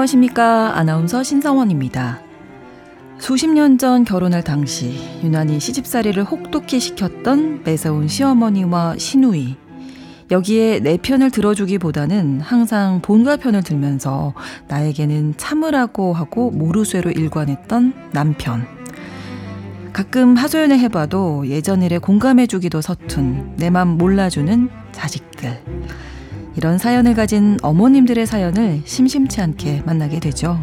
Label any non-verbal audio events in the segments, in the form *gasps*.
안녕하십니까. 아나운서 신성원입니다. 수십 년 전 결혼할 당시 유난히 시집살이를 혹독히 시켰던 매서운 시어머니와 시누이. 여기에 내 편을 들어주기보다는 항상 본가 편을 들면서 나에게는 참으라고 하고 모르쇠로 일관했던 남편. 가끔 하소연을 해봐도 예전 일에 공감해주기도 서툰 내 맘 몰라주는 자식들. 이런 사연을 가진 어머님들의 사연을 심심치 않게 만나게 되죠.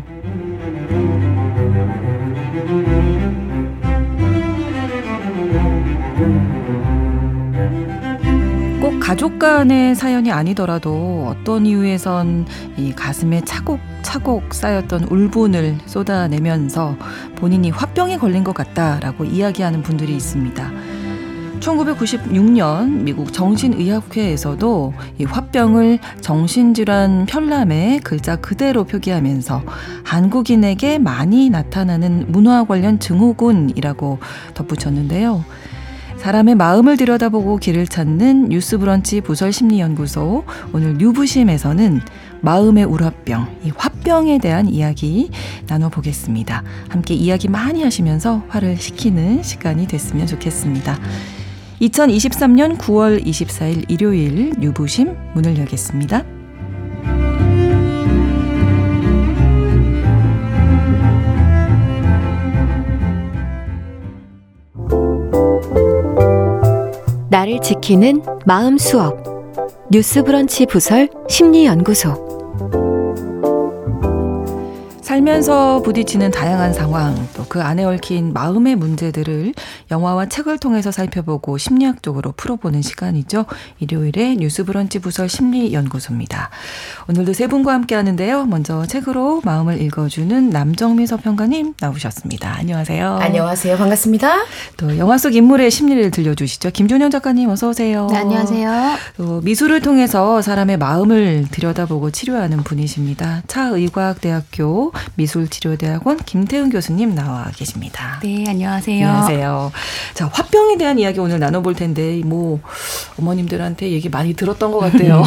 꼭 가족 간의 사연이 아니더라도 어떤 이유에선 이 가슴에 차곡차곡 쌓였던 울분을 쏟아내면서 본인이 화병에 걸린 것 같다라고 이야기하는 분들이 있습니다. 1996년 미국 정신의학회에서도 이 화병을 정신질환 편람의 글자 그대로 표기하면서 한국인에게 많이 나타나는 문화 관련 증후군이라고 덧붙였는데요. 사람의 마음을 들여다보고 길을 찾는 뉴스 브런치 부설 심리 연구소 오늘 뉴부심에서는 마음의 울화병, 이 화병에 대한 이야기 나눠보겠습니다. 함께 이야기 많이 하시면서 화를 식히는 시간이 됐으면 좋겠습니다. 2023년 9월 24일 일요일 뉴부심 문을 열겠습니다. 나를 지키는 마음 수업 뉴스 브런치 부설 심리 연구소 살면서 부딪히는 다양한 상황, 또 그 안에 얽힌 마음의 문제들을 영화와 책을 통해서 살펴보고 심리학적으로 풀어보는 시간이죠. 일요일에 뉴스 브런치 부설 심리연구소입니다. 오늘도 세 분과 함께 하는데요. 먼저 책으로 마음을 읽어주는 남정미 서평가님 나오셨습니다. 안녕하세요. 안녕하세요. 반갑습니다. 또 영화 속 인물의 심리를 들려주시죠. 김준현 작가님 어서 오세요. 네, 안녕하세요. 또 미술을 통해서 사람의 마음을 들여다보고 치료하는 분이십니다. 차의과학대학교 미술치료대학원 김태훈 교수님 나와 계십니다. 네, 안녕하세요. 안녕하세요. 자, 화병에 대한 이야기 오늘 나눠볼 텐데, 뭐, 어머님들한테 얘기 많이 들었던 것 같아요.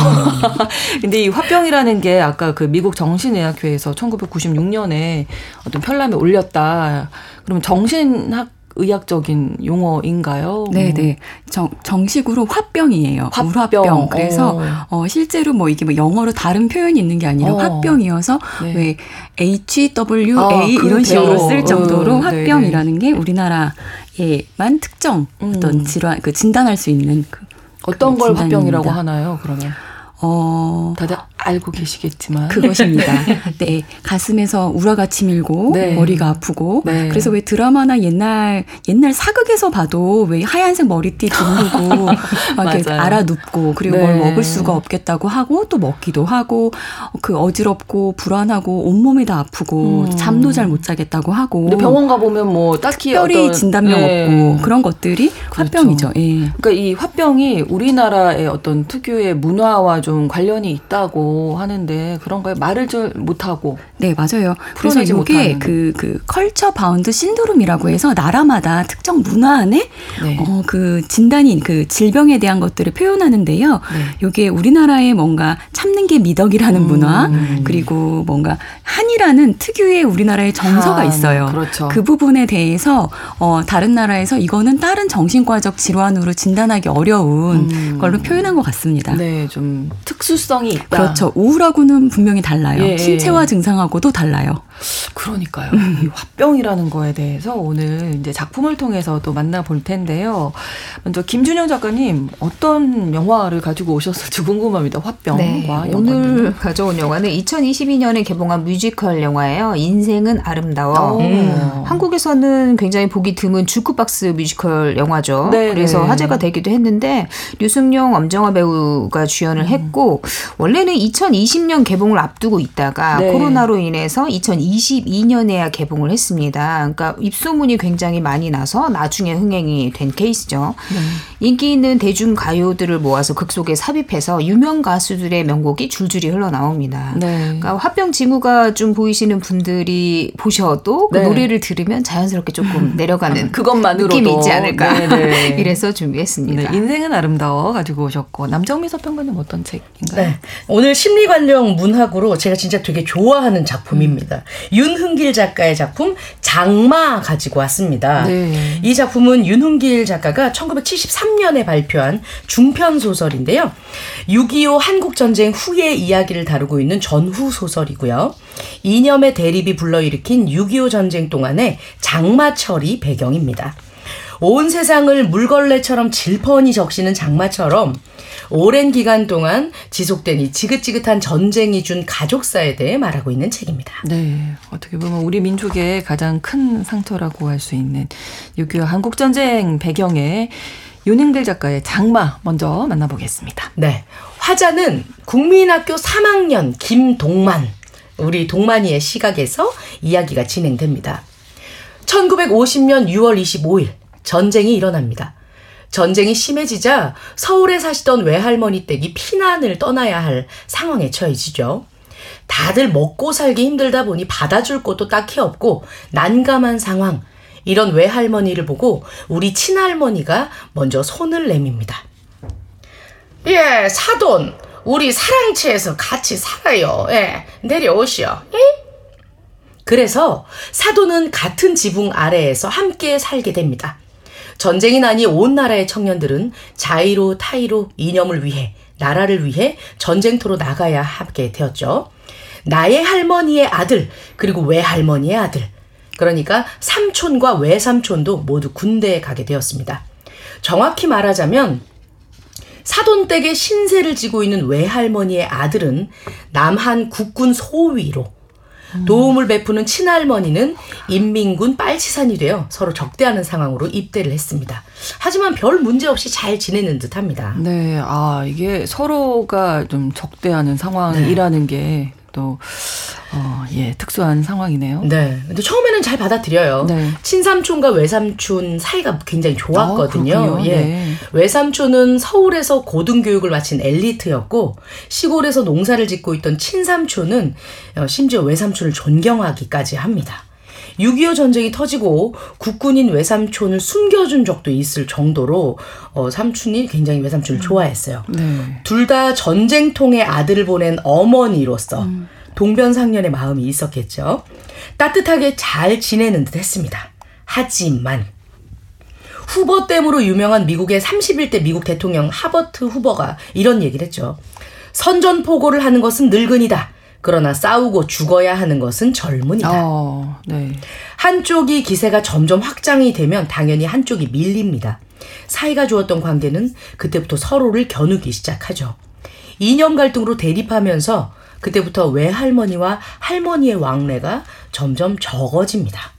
*laughs* 근데 이 화병이라는 게 아까 그 미국 정신의학회에서 1996년에 어떤 편람에 올렸다. 그러면 정신학 의학적인 용어인가요? 네, 네. 정, 정식으로 화병이에요. 화병. 화병. 그래서 어. 실제로 뭐 이게 뭐 영어로 다른 표현이 있는 게 아니라 어. 화병이어서 네. 왜 HWA 아, 이런 식으로 쓸 정도로 어, 화병이라는 게 우리나라에만 특정 어떤 음. 질환 그 진단할 수 있는 그 어떤 걸 화병이라고 하나요? 그러면 어 다들 알고 계시겠지만 그것입니다. *laughs* 네, 가슴에서 우라가 치밀고 네. 머리가 아프고 네. 그래서 왜 드라마나 옛날 옛날 사극에서 봐도 왜 하얀색 머리띠 두르고 *laughs* 막 이렇게 알아 눕고 그리고 네. 뭘 먹을 수가 없겠다고 하고 또 먹기도 하고 그 어지럽고 불안하고 온몸이 다 아프고 음. 잠도 잘 못 자겠다고 하고 병원 가 보면 뭐 딱히 특별히 어떤, 진단명 네. 없고 그런 것들이 그렇죠. 화병이죠. 예. 그러니까 이 화병이 우리나라의 어떤 특유의 문화와 좀 관련이 있다고 하는데 그런 거에 말을 좀 못하고. 네, 맞아요. 그래서 이게 그, 그 culture bound syndrome이라고 해서 나라마다 특정 문화 안에 네. 어, 그 진단이 그 질병에 대한 것들을 표현하는데요. 네. 이게 우리나라의 뭔가 참는 게 미덕이라는 음. 문화 그리고 뭔가 한이라는 특유의 우리나라의 정서가 있어요. 그렇죠. 그 부분에 대해서 어, 다른 나라에서 이거는 다른 정신과적 질환으로 진단하기 어려운 음. 걸로 표현한 것 같습니다. 네, 좀 특수성이 있다. 그렇죠. 그렇죠. 우울하고는 분명히 달라요. 예. 신체화 증상하고도 달라요. 그러니까요. 이 화병이라는 거에 대해서 오늘 이제 작품을 통해서 또 만나볼 텐데요. 먼저 김준영 작가님 어떤 영화를 가지고 오셨을지 궁금합니다. 화병과 네, 오늘 가져온 영화는 2022년에 개봉한 뮤지컬 영화예요. 인생은 아름다워. 음. 한국에서는 굉장히 보기 드문 주크박스 뮤지컬 영화죠. 네, 그래서 네. 화제가 되기도 했는데 류승용, 염정아 배우가 주연을 음. 했고 원래는 2020년 개봉을 앞두고 있다가 네. 코로나로 인해서 2020 1922년에야 개봉을 했습니다. 그러니까 입소문이 굉장히 많이 나서 나중에 흥행이 된 케이스죠. 네. 인기 있는 대중 가요들을 모아서 극 속에 삽입해서 유명 가수들의 명곡이 줄줄이 흘러나옵니다. 네. 그러니까 화병 징후가 좀 보이시는 분들이 보셔도 그 네. 노래를 들으면 자연스럽게 조금 *laughs* 내려가는 아, 그것만으로도 느낌이 있지 않을까. 네, 네. *laughs* 이래서 준비했습니다. 인생은 아름다워 가지고 오셨고 남정미 서평가님 어떤 책인가요? 네. 오늘 심리관령 문학으로 제가 진짜 되게 좋아하는 작품입니다. 음. 윤흥길 작가의 작품 장마 가지고 왔습니다. 네. 이 작품은 윤흥길 작가가 1973년에 발표한 중편 소설인데요. 6.25 한국전쟁 후의 이야기를 다루고 있는 전후 소설이고요. 이념의 대립이 불러일으킨 6.25 전쟁 동안의 장마철이 배경입니다. 온 세상을 물걸레처럼 질펀이 적시는 장마처럼 오랜 기간 동안 지속된 이 지긋지긋한 전쟁이 준 가족사에 대해 말하고 있는 책입니다. 네. 어떻게 보면 우리 민족의 가장 큰 상처라고 할 수 있는 6.25 한국전쟁 배경에 윤행들 작가의 장마 먼저 만나보겠습니다. 네. 화자는 국민학교 3학년 김동만, 우리 동만이의 시각에서 이야기가 진행됩니다. 1950년 6월 25일, 전쟁이 일어납니다. 전쟁이 심해지자 서울에 사시던 외할머니 댁이 피난을 떠나야 할 상황에 처해지죠. 다들 먹고 살기 힘들다 보니 받아줄 곳도 딱히 없고 난감한 상황. 이런 외할머니를 보고 우리 친할머니가 먼저 손을 내밉니다. 예, 사돈. 우리 사랑채에서 같이 살아요. 예, 내려오시오. 예? 그래서 사돈은 같은 지붕 아래에서 함께 살게 됩니다. 전쟁이 나니 온 나라의 청년들은 자의로 타의로 이념을 위해 나라를 위해 전쟁터로 나가야 하게 되었죠. 나의 할머니의 아들 그리고 외할머니의 아들 그러니까 삼촌과 외삼촌도 모두 군대에 가게 되었습니다. 정확히 말하자면 사돈댁의 신세를 지고 있는 외할머니의 아들은 남한 국군 소위로 도움을 베푸는 친할머니는 인민군 빨치산이 되어 서로 적대하는 상황으로 입대를 했습니다. 하지만 별 문제 없이 잘 지내는 듯 합니다. 네. 아, 이게 서로가 좀 적대하는 상황이라는 네. 게 또 어, 예, 특수한 상황이네요. 네. 근데 처음에는 잘 받아들여요. 네. 친삼촌과 외삼촌 사이가 굉장히 좋았거든요. 어, 예. 네. 외삼촌은 서울에서 고등교육을 마친 엘리트였고 시골에서 농사를 짓고 있던 친삼촌은 어, 심지어 외삼촌을 존경하기까지 합니다. 6.25 전쟁이 터지고 국군인 외삼촌을 숨겨준 적도 있을 정도로 어, 삼촌이 굉장히 외삼촌을 음. 좋아했어요. 네. 둘다 전쟁통에 아들을 보낸 어머니로서 음. 동변상련의 마음이 있었겠죠. 따뜻하게 잘 지내는 듯 했습니다. 하지만 후보 댐으로 유명한 미국의 31대 미국 대통령 하버트 후보가 이런 얘기를 했죠. 선전포고를 하는 것은 늙은이다. 그러나 싸우고 죽어야 하는 것은 젊은이다. 어, 네. 한쪽이 기세가 점점 확장이 되면 당연히 한쪽이 밀립니다. 사이가 좋았던 관계는 그때부터 서로를 겨누기 시작하죠. 이념 갈등으로 대립하면서 그때부터 외할머니와 할머니의 왕래가 점점 적어집니다.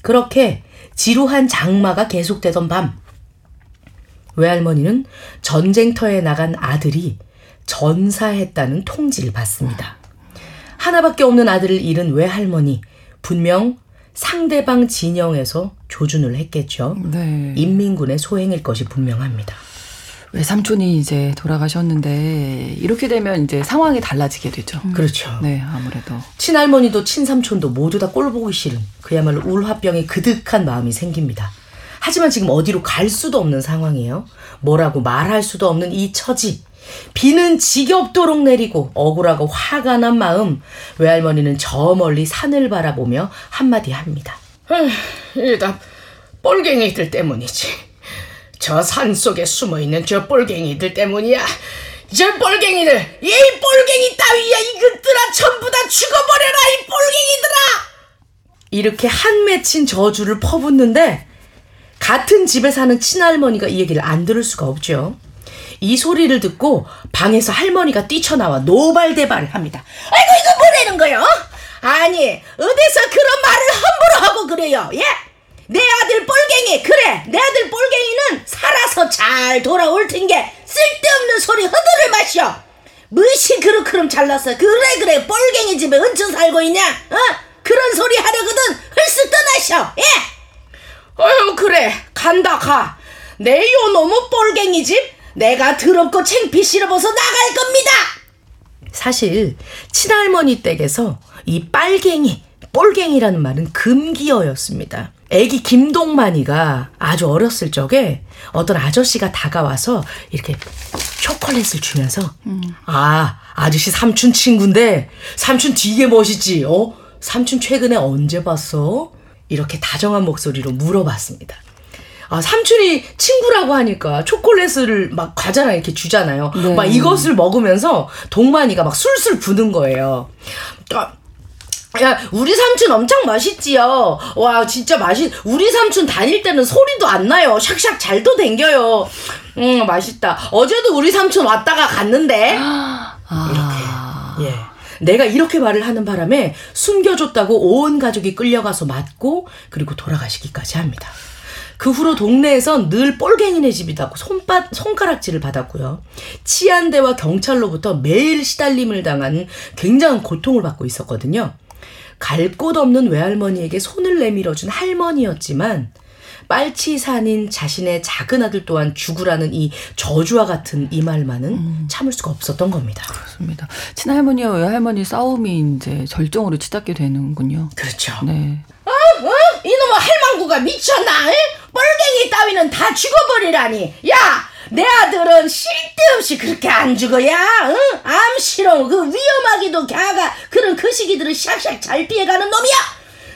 그렇게 지루한 장마가 계속되던 밤, 외할머니는 전쟁터에 나간 아들이 전사했다는 통지를 받습니다. 하나밖에 없는 아들을 잃은 외할머니 분명 상대방 진영에서 조준을 했겠죠. 네. 인민군의 소행일 것이 분명합니다. 외삼촌이 이제 돌아가셨는데 이렇게 되면 이제 상황이 달라지게 되죠. 음. 그렇죠. 네, 아무래도 친할머니도 친삼촌도 모두 다 꼴 보기 싫은 그야말로 울화병에 그득한 마음이 생깁니다. 하지만 지금 어디로 갈 수도 없는 상황이에요. 뭐라고 말할 수도 없는 이 처지. 비는 지겹도록 내리고 억울하고 화가 난 마음 외할머니는 저 멀리 산을 바라보며 한마디 합니다. 이다 뻘갱이들 때문이지. 저 산 속에 숨어 있는 저 뻘갱이들 때문이야. 저 뻘갱이들, 이 뻘갱이 따위야 이것들아 전부 다 죽어버려라 이 뻘갱이들아. 이렇게 한 맺힌 저주를 퍼붓는데 같은 집에 사는 친할머니가 이 얘기를 안 들을 수가 없죠. 이 소리를 듣고 방에서 할머니가 뛰쳐나와 노발대발을 합니다. 아이고 이거 뭐라는 거요? 아니 어디서 그런 말을 함부로 하고 그래요? 예? 내 아들 뻘갱이 그래 내 아들 뻘갱이는 살아서 잘 돌아올 텐게 쓸데없는 소리 허들을 마셔 무시 그렇그럼 잘났어 그래 그래 뻘갱이 집에 얹혀 살고 있냐 어? 그런 소리 하려거든 헐스 떠나셔 예 어휴 그래 간다 가 내 요 너무 뻘갱이 집 내가 더럽고 챙피 싫어버서 나갈 겁니다 사실 친할머니 댁에서 이 빨갱이 뻘갱이라는 말은 금기어였습니다. 애기 김동만이가 아주 어렸을 적에 어떤 아저씨가 다가와서 이렇게 초콜릿을 주면서 음. 아 아저씨 삼촌 친구인데 삼촌 되게 멋있지 어 삼촌 최근에 언제 봤어 이렇게 다정한 목소리로 물어봤습니다. 아, 삼촌이 친구라고 하니까 초콜릿을 막 과자랑 이렇게 주잖아요. 네. 막 이것을 먹으면서 동만이가 막 술술 부는 거예요. 아, 야, 우리 삼촌 엄청 맛있지요. 와, 진짜 맛있. 우리 삼촌 다닐 때는 소리도 안 나요. 샥샥 잘도 댕겨요. 음, 맛있다. 어제도 우리 삼촌 왔다가 갔는데. *gasps* 아. 이렇게. 예. 내가 이렇게 말을 하는 바람에 숨겨줬다고 온 가족이 끌려가서 맞고 그리고 돌아가시기까지 합니다. 그 후로 동네에선 늘 뻘갱이네 집이다고 손바, 손가락질을 받았고요. 치안대와 경찰로부터 매일 시달림을 당한 굉장한 고통을 받고 있었거든요. 갈 곳 없는 외할머니에게 손을 내밀어준 할머니였지만 빨치산인 자신의 작은 아들 또한 죽으라는 이 저주와 같은 이 말만은 음. 참을 수가 없었던 겁니다. 그렇습니다. 친할머니와 외할머니 싸움이 이제 절정으로 치닫게 되는군요. 그렇죠. 네. 어, 어? 이놈의 할망구가 미쳤나? 에? 뻘갱이 따위는 다 죽어버리라니. 야, 내 아들은 쓸데없이 그렇게 안 죽어야 응? 암시롱 그 위험하기도 걔가 그런 그 시기들을 샥샥 잘 피해가는 놈이야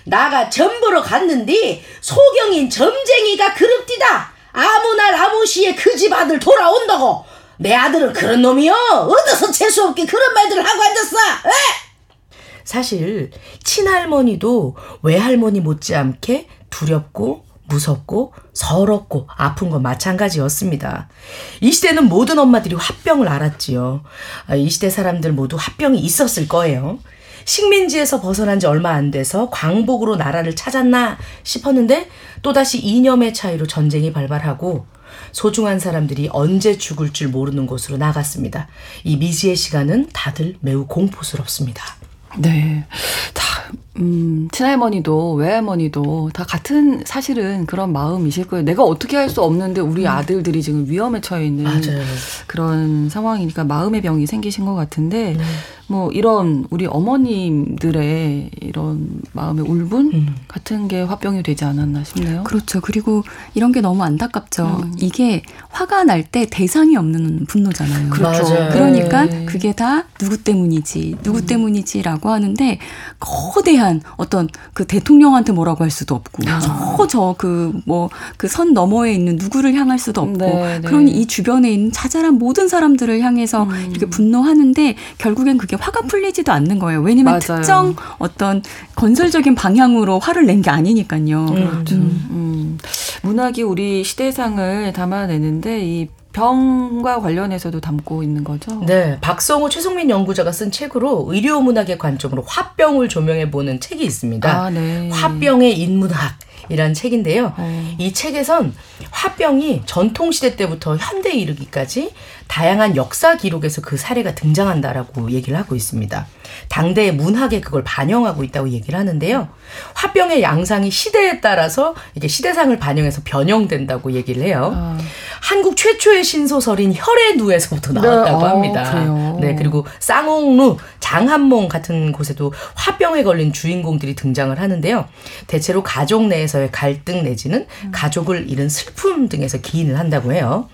나가 전보러 갔는데 소경인 점쟁이가 그럽디다 아무 날 아무 시에 그 집 아들 돌아온다고 내 아들은 그런 놈이요 어디서 재수없게 그런 말들을 하고 앉았어 에? 사실 친할머니도 외할머니 못지않게 두렵고 무섭고 서럽고 아픈 건 마찬가지였습니다. 이 시대는 모든 엄마들이 화병을 알았지요. 아, 이 시대 사람들 모두 화병이 있었을 거예요. 식민지에서 벗어난 지 얼마 안 돼서 광복으로 나라를 찾았나 싶었는데 또다시 이념의 차이로 전쟁이 발발하고 소중한 사람들이 언제 죽을 줄 모르는 곳으로 나갔습니다. 이 미지의 시간은 다들 매우 공포스럽습니다. 네. 다, 음, 친할머니도 외할머니도 다 같은 사실은 그런 마음이실 거예요. 내가 어떻게 할 수 없는데 우리 음. 아들들이 지금 위험에 처해 있는 맞아요. 그런 상황이니까 마음의 병이 생기신 것 같은데 네. 뭐 이런 우리 어머님들의 이런 마음의 울분 음. 같은 게 화병이 되지 않았나 싶네요. 그렇죠. 그리고 이런 게 너무 안타깝죠. 음. 이게 화가 날 때 대상이 없는 분노잖아요. 그렇죠. 맞아요. 그러니까 네. 그게 다 누구 때문이지, 누구 음. 때문이지라고 하는데 거대한 어떤 그 대통령한테 뭐라고 할 수도 없고 아. 저저 그 뭐 그 선 너머에 있는 누구를 향할 수도 없고 네, 네. 그러니 이 주변에 있는 자잘한 모든 사람들을 향해서 음. 이렇게 분노하는데 결국엔 그게 화가 풀리지도 않는 거예요. 왜냐면. 특정 어떤 건설적인 방향으로 화를 낸 게 아니니까요. 음. 그렇죠. 음. 음. 문학이 우리 시대상을 담아내는데 이 병과 관련해서도 담고 있는 거죠? 네. 박성호 최성민 연구자가 쓴 책으로 의료 문학의 관점으로 화병을 조명해 보는 책이 있습니다. 아, 네. 화병의 인문학. 이란 책인데요. 어. 이 책에선 화병이 전통시대 때부터 현대에 이르기까지 다양한 역사 기록에서 그 사례가 등장한다라고 얘기를 하고 있습니다. 당대의 문학에 그걸 반영하고 있다고 얘기를 하는데요. 화병의 양상이 시대에 따라서 이게 시대상을 반영해서 변형된다고 얘기를 해요. 아. 한국 최초의 신소설인 혈의 누에서부터 네. 나왔다고 네. 합니다. 어, 네, 그리고 쌍옥루, 장한몽 같은 곳에도 화병에 걸린 주인공들이 등장을 하는데요. 대체로 가족 내에서 의 갈등 내지는 음. 가족을 잃은 슬픔 등에서 기인을 한다고 해요.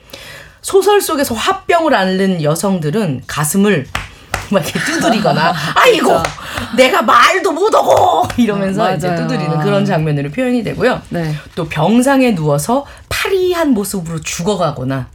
소설 속에서 화병을 앓는 여성들은 가슴을 막 이렇게 두드리거나 *laughs* 아이고 내가 말도 못하고 이러면서 아, 이제 두드리는 그런 장면으로 표현이 되고요. 네. 또 병상에 누워서 파리한 모습으로 죽어가거나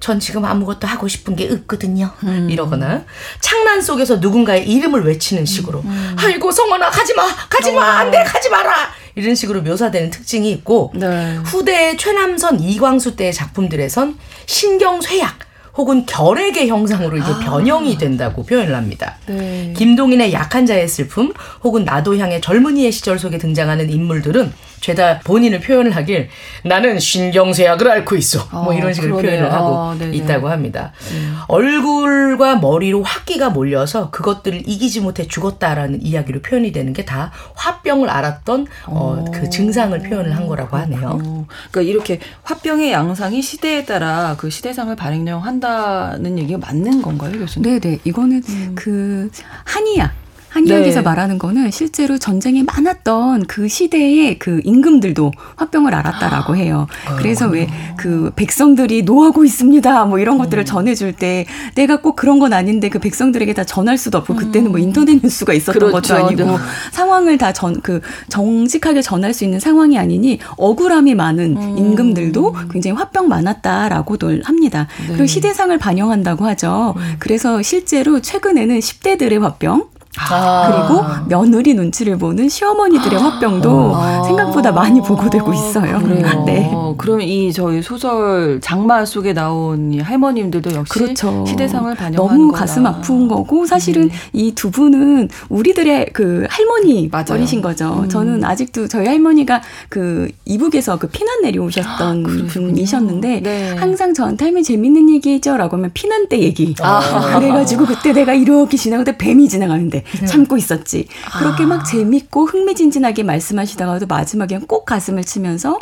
전 지금 아무것도 하고 싶은 게 없거든요. 음. 이러거나 창란 속에서 누군가의 이름을 외치는 식으로 음. 아이고 성원아 가지마 가지마 어. 안돼 가지 마라 이런 식으로 묘사되는 특징이 있고 네. 후대의 최남선 이광수 때의 작품들에선 신경쇠약 혹은 결핵의 형상으로 이제 아. 변형이 된다고 표현을 합니다. 네. 김동인의 약한 자의 슬픔 혹은 나도 향의 젊은이의 시절 속에 등장하는 인물들은 죄다 본인을 표현을 하길 나는 신경쇠약을 앓고 있어. 뭐 아, 뭐 이런 식으로 그러네요. 표현을 하고 아, 있다고 합니다. 음. 얼굴과 머리로 화기가 몰려서 그것들을 이기지 못해 죽었다라는 이야기로 표현이 되는 게 다 화병을 앓았던 어, 그 증상을 표현을 한 거라고 하네요. 그러니까 이렇게 화병의 양상이 시대에 따라 그 시대상을 발행한다는 얘기가 맞는 건가요, 교수님? 네, 네. 이거는 음. 그 한의학 한의학에서 네. 말하는 거는 실제로 전쟁이 많았던 그 시대의 그 임금들도 화병을 앓았다라고 해요. 아, 그래서 왜 그 백성들이 노하고 있습니다. 뭐 이런 것들을 음. 전해줄 때 내가 꼭 그런 건 아닌데 그 백성들에게 다 전할 수도 없고 그때는 뭐 음. 인터넷 뉴스가 있었던 그렇죠. 것도 아니고 네. 상황을 다 전 그 정직하게 전할 수 있는 상황이 아니니 억울함이 많은 음. 임금들도 굉장히 화병 많았다라고도 합니다. 네. 그리고 시대상을 반영한다고 하죠. 음. 그래서 실제로 최근에는 10대들의 화병 아. 그리고 며느리 눈치를 보는 시어머니들의 아. 화병도 아. 생각보다 많이 보고되고 있어요. 그래요. *laughs* 네. 그럼 이 저희 소설 장마 속에 나온 이 할머님들도 역시 그렇죠. 시대상을 반영한 너무 거다. 가슴 아픈 거고 사실은 음. 이두 분은 우리들의 그 할머니 어리신 거죠. 음. 저는 아직도 저희 할머니가 그 이북에서 그 피난 내려오셨던 아, 분이셨는데 네. 항상 저한테 할머니 재밌는 얘기해줘라고 하면 피난 때 얘기. 아. 그래가지고 그때 내가 이렇게 지나가는데 뱀이 지나가는데 네. 참고 있었지. 그렇게 막 아. 재밌고 흥미진진하게 말씀하시다가도 마지막엔 꼭 가슴을 치면서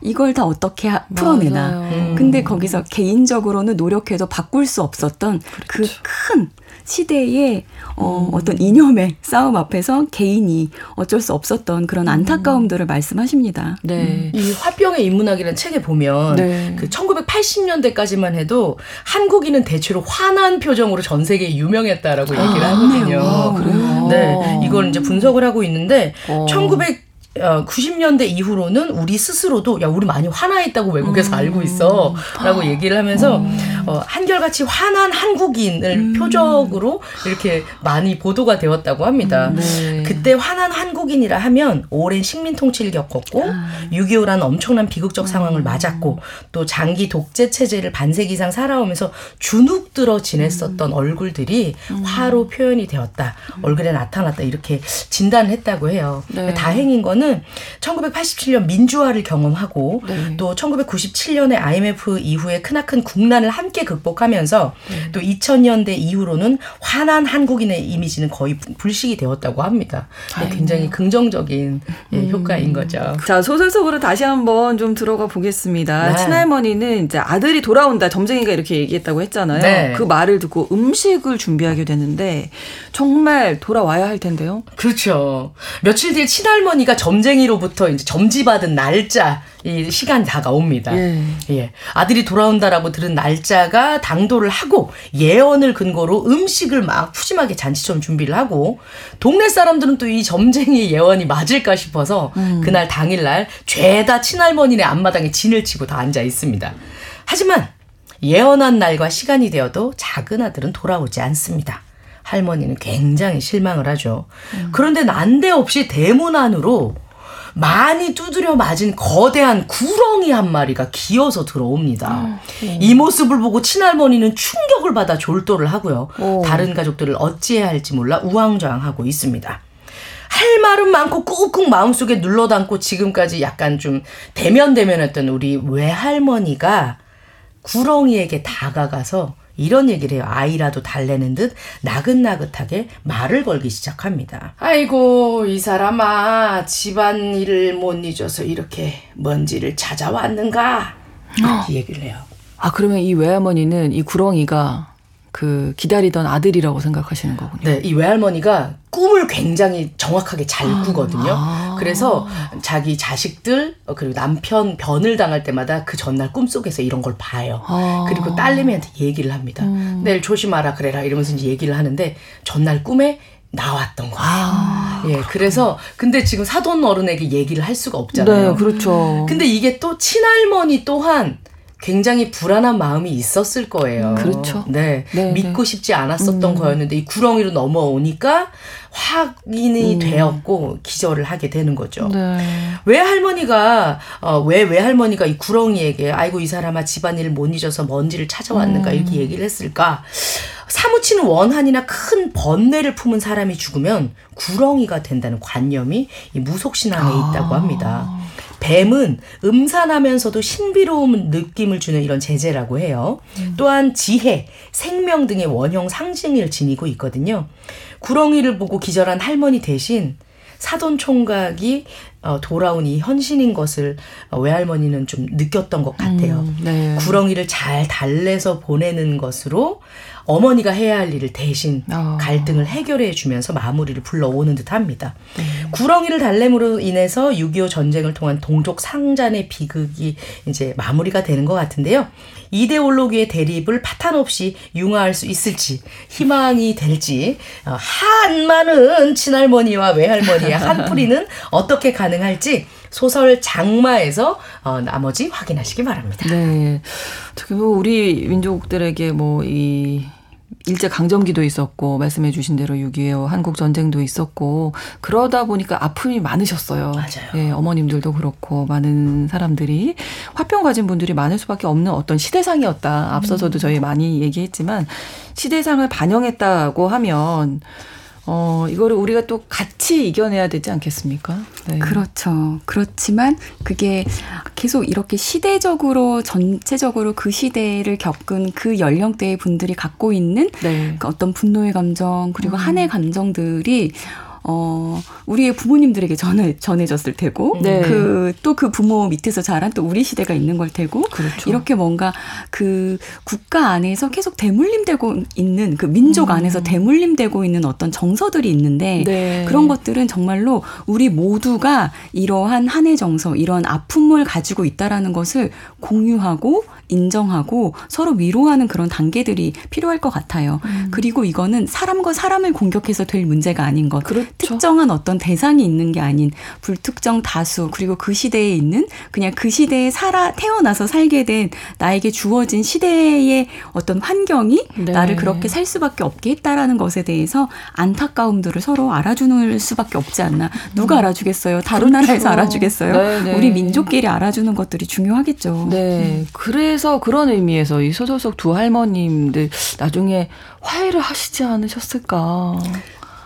이걸 다 어떻게 하, 풀어내나. 음. 근데 거기서 개인적으로는 노력해도 바꿀 수 없었던 그 그렇죠. 그큰 시대의 어, 음. 어떤 이념의 싸움 앞에서 개인이 어쩔 수 없었던 그런 음. 안타까움들을 말씀하십니다. 네. 음. 이 화병의 인문학이라는 책에 보면 네. 그 1980년대까지만 해도 한국인은 대체로 환한 표정으로 전 세계에 유명했다라고 아, 얘기를 하거든요. 아, 그래요? 네. 이걸 이제 분석을 하고 있는데 어. 1900 90년대 어, 이후로는 우리 스스로도 야 우리 많이 화나있다고 외국에서 음. 알고 있어라고 얘기를 하면서 음. 어, 한결같이 화난 한국인을 음. 표적으로 이렇게 많이 보도가 되었다고 합니다. 음, 네. 그때 화난 한국인이라 하면 오랜 식민 통치를 겪었고 아. 6.25라는 엄청난 비극적 상황을 음. 맞았고 또 장기 독재 체제를 반세기 이상 살아오면서 주눅들어 지냈었던 음. 얼굴들이 화로 표현이 되었다. 얼굴에 나타났다 이렇게 진단을 했다고 해요. 네. 다행인 거는 저는 1987년 민주화를 경험하고 네. 또 1997년에 IMF 이후에 크나큰 국난을 함께 극복하면서 네. 또 2000년대 이후로는 환한 한국인의 이미지는 거의 불식이 되었다고 합니다. 굉장히 긍정적인 예, 음. 효과인 거죠. 자 소설 속으로 다시 한번 좀 들어가 보겠습니다. 네. 친할머니는 이제 아들이 돌아온다 점쟁이가 이렇게 얘기했다고 했잖아요. 네. 그 말을 듣고 음식을 준비하게 되는데 정말 돌아와야 할 텐데요. 그렇죠. 며칠 뒤에 친할머니가 점 점쟁이로부터 이제 점지받은 날짜 이 시간이 다가옵니다. 예. 예. 아들이 돌아온다라고 들은 날짜가 당도를 하고 예언을 근거로 음식을 막 푸짐하게 잔치처럼 준비를 하고 동네 사람들은 또 이 점쟁이 예언이 맞을까 싶어서 음. 그날 당일날 죄다 친할머니네 앞마당에 진을 치고 다 앉아 있습니다. 하지만 예언한 날과 시간이 되어도 작은 아들은 돌아오지 않습니다. 할머니는 굉장히 실망을 하죠. 음. 그런데 난데없이 대문 안으로 많이 두드려 맞은 거대한 구렁이 한 마리가 기어서 들어옵니다. 음. 이 모습을 보고 친할머니는 충격을 받아 졸도를 하고요. 오. 다른 가족들을 어찌해야 할지 몰라 우왕좌왕하고 있습니다. 할 말은 많고 꾹꾹 마음속에 눌러담고 지금까지 약간 좀 대면대면했던 우리 외할머니가 구렁이에게 다가가서 이런 얘기를 해요. 아이라도 달래는 듯 나긋나긋하게 말을 걸기 시작합니다. 아이고 이 사람아 집안일을 못 잊어서 이렇게 먼지를 찾아왔는가? 이렇게 얘기를 해요. 아 그러면 이 외할머니는 이 구렁이가 그 기다리던 아들이라고 생각하시는 거군요. 네, 이 외할머니가 꿈을 굉장히 정확하게 잘 아. 꾸거든요. 아. 그래서 자기 자식들 어, 그리고 남편 변을 당할 때마다 그 전날 꿈속에서 이런 걸 봐요. 아. 그리고 딸내미한테 얘기를 합니다. 음. 내일 조심하라 그래라 이러면서 이제 얘기를 하는데 전날 꿈에 나왔던 거예요. 아, 예, 그래서 근데 지금 사돈 어른에게 얘기를 할 수가 없잖아요. 네, 그렇죠. 근데 이게 또 친할머니 또한 굉장히 불안한 마음이 있었을 거예요. 그렇죠. 네. 네 믿고 네. 싶지 않았었던 음. 거였는데 이 구렁이로 넘어오니까 확인이 음. 되었고 기절을 하게 되는 거죠. 네. 왜 할머니가 어, 왜 외할머니가 이 구렁이에게 아이고 이 사람아 집안일을 못 잊어서 먼지를 찾아왔는가 음. 이렇게 얘기를 했을까? 사무치는 원한이나 큰 번뇌를 품은 사람이 죽으면 구렁이가 된다는 관념이 이 무속신앙에 아. 있다고 합니다. 뱀은 음산하면서도 신비로운 느낌을 주는 이런 제재라고 해요. 음. 또한 지혜, 생명 등의 원형 상징을 지니고 있거든요. 구렁이를 보고 기절한 할머니 대신 사돈 총각이 어, 돌아온 이 현신인 것을 어, 외할머니는 좀 느꼈던 것 같아요. 음, 네. 구렁이를 잘 달래서 보내는 것으로 어머니가 해야 할 일을 대신 어. 갈등을 해결해 주면서 마무리를 불러오는 듯 합니다. 네. 구렁이를 달램으로 인해서 6.25 전쟁을 통한 동족 상잔의 비극이 이제 마무리가 되는 것 같은데요. 이데올로기의 대립을 파탄 없이 융화할 수 있을지 희망이 될지 어, 한 많은 친할머니와 외할머니의 한풀이는 *laughs* 어떻게 가능할지 소설 장마에서 어, 나머지 확인하시기 바랍니다. 네. 특히 뭐 우리 민족들에게 뭐 이 일제 강점기도 있었고 말씀해 주신 대로 6.25 한국 전쟁도 있었고 그러다 보니까 아픔이 많으셨어요. 맞아요. 예, 어머님들도 그렇고 많은 사람들이 화병 가진 분들이 많을 수밖에 없는 어떤 시대상이었다. 앞서서도 저희 많이 얘기했지만 시대상을 반영했다고 하면 어, 이거를 우리가 또 같이 이겨내야 되지 않겠습니까? 네. 그렇죠. 그렇지만 그게 계속 이렇게 시대적으로 전체적으로 그 시대를 겪은 그 연령대의 분들이 갖고 있는 네. 그 어떤 분노의 감정 그리고 음. 한의 감정들이 어, 우리의 부모님들에게 전해, 전해졌을 테고, 네. 그, 또 그 부모 밑에서 자란 또 우리 시대가 있는 걸 테고, 그렇죠. 이렇게 뭔가 그 국가 안에서 계속 대물림되고 있는, 그 민족 음. 안에서 대물림되고 있는 어떤 정서들이 있는데, 네. 그런 것들은 정말로 우리 모두가 이러한 한해 정서, 이런 아픔을 가지고 있다라는 것을 공유하고 인정하고 서로 위로하는 그런 단계들이 필요할 것 같아요. 음. 그리고 이거는 사람과 사람을 공격해서 될 문제가 아닌 것. 그렇죠. 특정한 어떤 대상이 있는 게 아닌 불특정 다수 그리고 그 시대에 있는 그냥 그 시대에 살아 태어나서 살게 된 나에게 주어진 시대의 어떤 환경이 네. 나를 그렇게 살 수밖에 없게 했다라는 것에 대해서 안타까움들을 서로 알아주는 수밖에 없지 않나. 누가 음. 알아주겠어요? 다른 그렇죠. 나라에서 알아주겠어요? 네, 네. 우리 민족끼리 알아주는 것들이 중요하겠죠. 네. 음. 그래서 그런 의미에서 이 소설 속 두 할머님들 나중에 화해를 하시지 않으셨을까?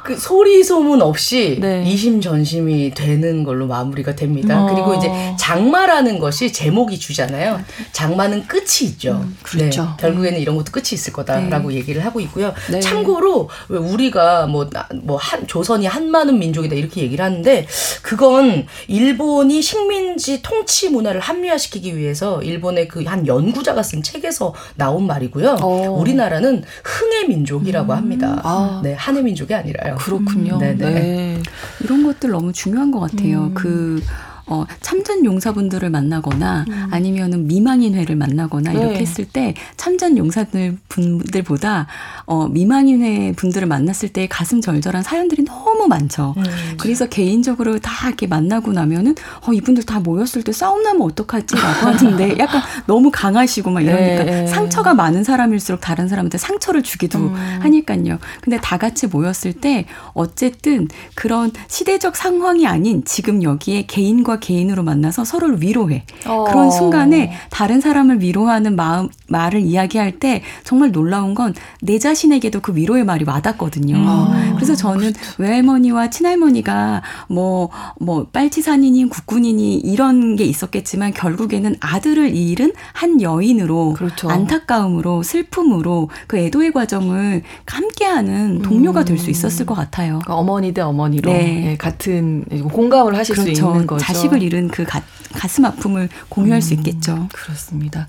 그 소리 소문 없이 네. 이심전심이 되는 걸로 마무리가 됩니다. 어. 그리고 이제 장마라는 것이 제목이 주잖아요. 장마는 끝이 있죠. 음, 그렇죠. 네. 결국에는 이런 것도 끝이 있을 거다라고 네. 얘기를 하고 있고요. 네. 참고로 왜 우리가 뭐 뭐 한 조선이 한 많은 민족이다 이렇게 얘기를 하는데 그건 일본이 식민지 통치 문화를 합리화시키기 위해서 일본의 그 한 연구자가 쓴 책에서 나온 말이고요. 어. 우리나라는 흥의 민족이라고 음. 합니다. 아. 네, 한의 민족이 아니라요. 그렇군요. 음, 네. 이런 것들 너무 중요한 것 같아요. 음. 그 어, 참전 용사분들을 만나거나 음. 아니면은 미망인회를 만나거나 네. 이렇게 했을 때 참전 용사들 분들보다 어, 미망인회 분들을 만났을 때 가슴 절절한 사연들이 너무 많죠. 음. 그래서 개인적으로 다 이렇게 만나고 나면은 어, 이분들 다 모였을 때 싸움 나면 어떡하지라고 *laughs* 하는데 약간 너무 강하시고 막 이러니까 네. 상처가 많은 사람일수록 다른 사람한테 상처를 주기도 음. 하니까요. 근데 다 같이 모였을 때 어쨌든 그런 시대적 상황이 아닌 지금 여기에 개인과 개인으로 만나서 서로를 위로해. 어. 그런 순간에 다른 사람을 위로하는 마음 말을 이야기할 때 정말 놀라운 건 내 자신에게도 그 위로의 말이 와닿거든요. 음. 그래서 저는 그렇죠. 외할머니와 친할머니가 뭐뭐 뭐 빨치산이니 국군이니 이런 게 있었겠지만 결국에는 아들을 잃은 한 여인으로 그렇죠. 안타까움으로 슬픔으로 그 애도의 과정을 함께하는 동료가 될 수 있었을 것 같아요. 그러니까 어머니 대 어머니로 네. 예, 같은 공감을 하실 그렇죠. 수 있는 거죠. 자식을 잃은 그 가, 가슴 아픔을 공유할 음, 수 있겠죠. 그렇습니다.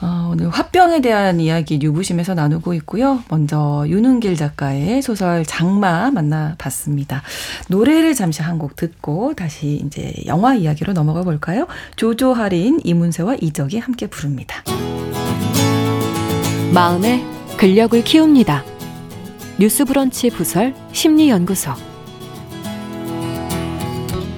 어, 오늘 화병에 대한 이야기 유부심에서 나누고 있고요. 먼저 윤은길 작가의 소설 장마 만나봤습니다. 노래를 잠시 한 곡 듣고 다시 이제 영화 이야기로 넘어가 볼까요? 조조 할인 이문세와 이적이 함께 부릅니다. 마음의 근력을 키웁니다. 뉴스브런치 부설 심리연구소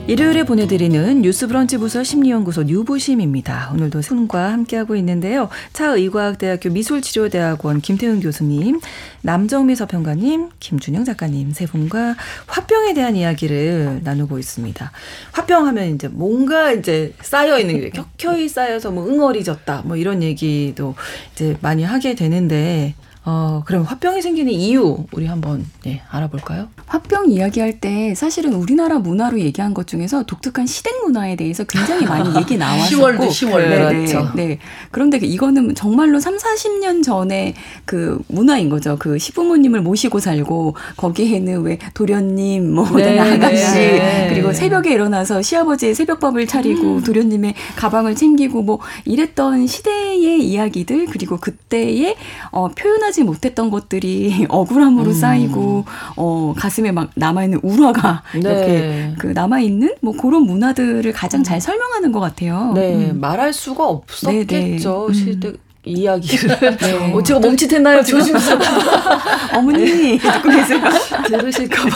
일요일에 보내드리는 뉴스브런치 부서 심리연구소 뉴보심입니다. 오늘도 손과 함께하고 있는데요. 차의과학대학교 미술치료대학원 김태훈 교수님, 남정미 서평가님, 김준영 작가님 세 분과 화병에 대한 이야기를 나누고 있습니다. 화병하면 이제 뭔가 이제 쌓여 있는 게 켜켜이 쌓여서 뭐 응어리졌다 뭐 이런 얘기도 이제 많이 하게 되는데 어, 그럼 화병이 생기는 이유 우리 한번 네, 알아볼까요? 화병 이야기할 때 사실은 우리나라 문화로 얘기한 것 중에서 독특한 시댁 문화에 대해서 굉장히 많이 *laughs* 얘기 나왔었고 10월도 10월 네, 그렇죠. 네, 네. 그런데 이거는 정말로 3, 40년 전에 그 문화인 거죠. 그 시부모님을 모시고 살고 거기에는 왜 도련님 뭐 네, 아가씨 네. 그리고 새벽에 일어나서 시아버지의 새벽밥을 차리고 음. 도련님의 가방을 챙기고 뭐 이랬던 시대의 이야기들 그리고 그때의 어 표현하지 하지 못했던 것들이 *laughs* 억울함으로 음. 쌓이고 어 가슴 에 막 남아 있는 울화가 네. 이렇게 그 남아 있는 뭐 그런 문화들을 가장 잘 설명하는 것 같아요. 네, 음. 말할 수가 없었겠죠. 네, 네. 시대 이야기를. *laughs* 네. 어, 제가 멈칫했나요? 조심스럽게. *laughs* 어머니, 듣고 계세요? *laughs* 들으실까봐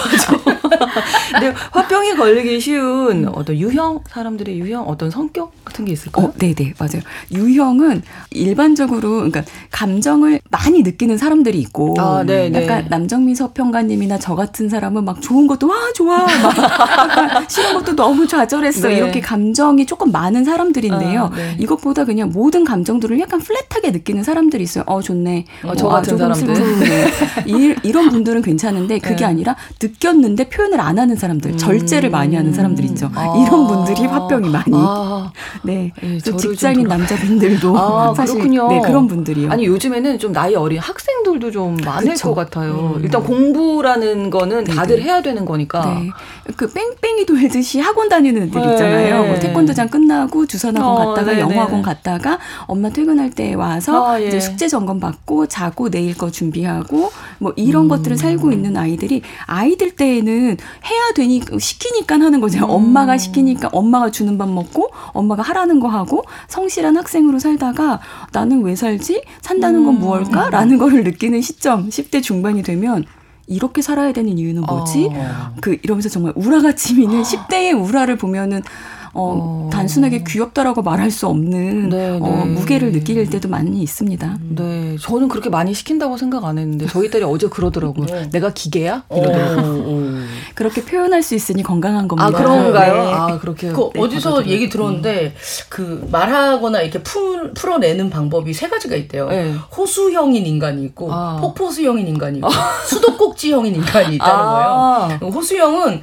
*laughs* 근데 화병에 걸리기 쉬운 어떤 유형, 사람들의 유형, 어떤 성격 같은 게 있을까요? 어, 네네, 맞아요. 유형은 일반적으로, 그러니까 감정을 많이 느끼는 사람들이 있고, 아, 약간 남정미 서평가님이나 저 같은 사람은 막 좋은 것도, 와, 좋아. 막 *laughs* 싫은 것도 너무 좌절했어. 네. 이렇게 감정이 조금 많은 사람들인데요. 아, 네. 이것보다 그냥 모든 감정들을 약간 플랫하게 느끼는 사람들이 있어요. 어 좋네. 어, 저 같은 아, 사람들. *laughs* 이, 이런 분들은 괜찮은데 그게 네. 아니라 느꼈는데 표현을 안 하는 사람들, 음. 절제를 많이 하는 사람들 있죠. 아. 이런 분들이 화병이 많이. 아. 네. 네또 직장인 남자분들도 아, *laughs* 사실 그렇군요. 네, 그런 분들이요. 아니 요즘에는 좀 나이 어린 학생들도 좀 많을 그쵸. 것 같아요. 음. 일단 공부라는 거는 네, 다들 네네. 해야 되는 거니까. 네. 그 뺑뺑이 돌듯이 학원 다니는 애들 있잖아요. 뭐 태권도장 끝나고 주선학원 어, 갔다가 네네. 영어학원 갔다가 엄마 퇴근할 때 와. 와서 아, 예. 이제 숙제 점검 받고 자고 내일 거 준비하고 뭐 이런 음. 것들을 살고 있는 아이들이 아이들 때에는 해야 되니 시키니까 하는 거죠. 음. 엄마가 시키니까 엄마가 주는 밥 먹고 엄마가 하라는 거 하고 성실한 학생으로 살다가 나는 왜 살지? 산다는 건 무엇일까? 라는 *laughs* 거를 느끼는 시점 10대 중반이 되면 이렇게 살아야 되는 이유는 뭐지? 어. 그 이러면서 정말 우라같이 미는 10대의 우라를 보면은 어, 어. 단순하게 귀엽다라고 말할 수 없는 네, 어, 네. 무게를 느낄 때도 많이 있습니다. 네, 저는 그렇게 많이 시킨다고 생각 안 했는데 저희 딸이 어제 그러더라고요. 네. 내가 기계야? 어. 이러더라고요. 그렇게 표현할 수 있으니 건강한 겁니다. 아 그런가요? 네. 아 그렇게. 그 네, 어디서 얘기 들었는데 그 말하거나 이렇게 풀, 풀어내는 방법이 세 가지가 있대요. 호수형인 인간이 있고 아. 폭포수형인 인간이 있고 *laughs* 수도꼭지형인 인간이 있다는 아. 거예요. 호수형은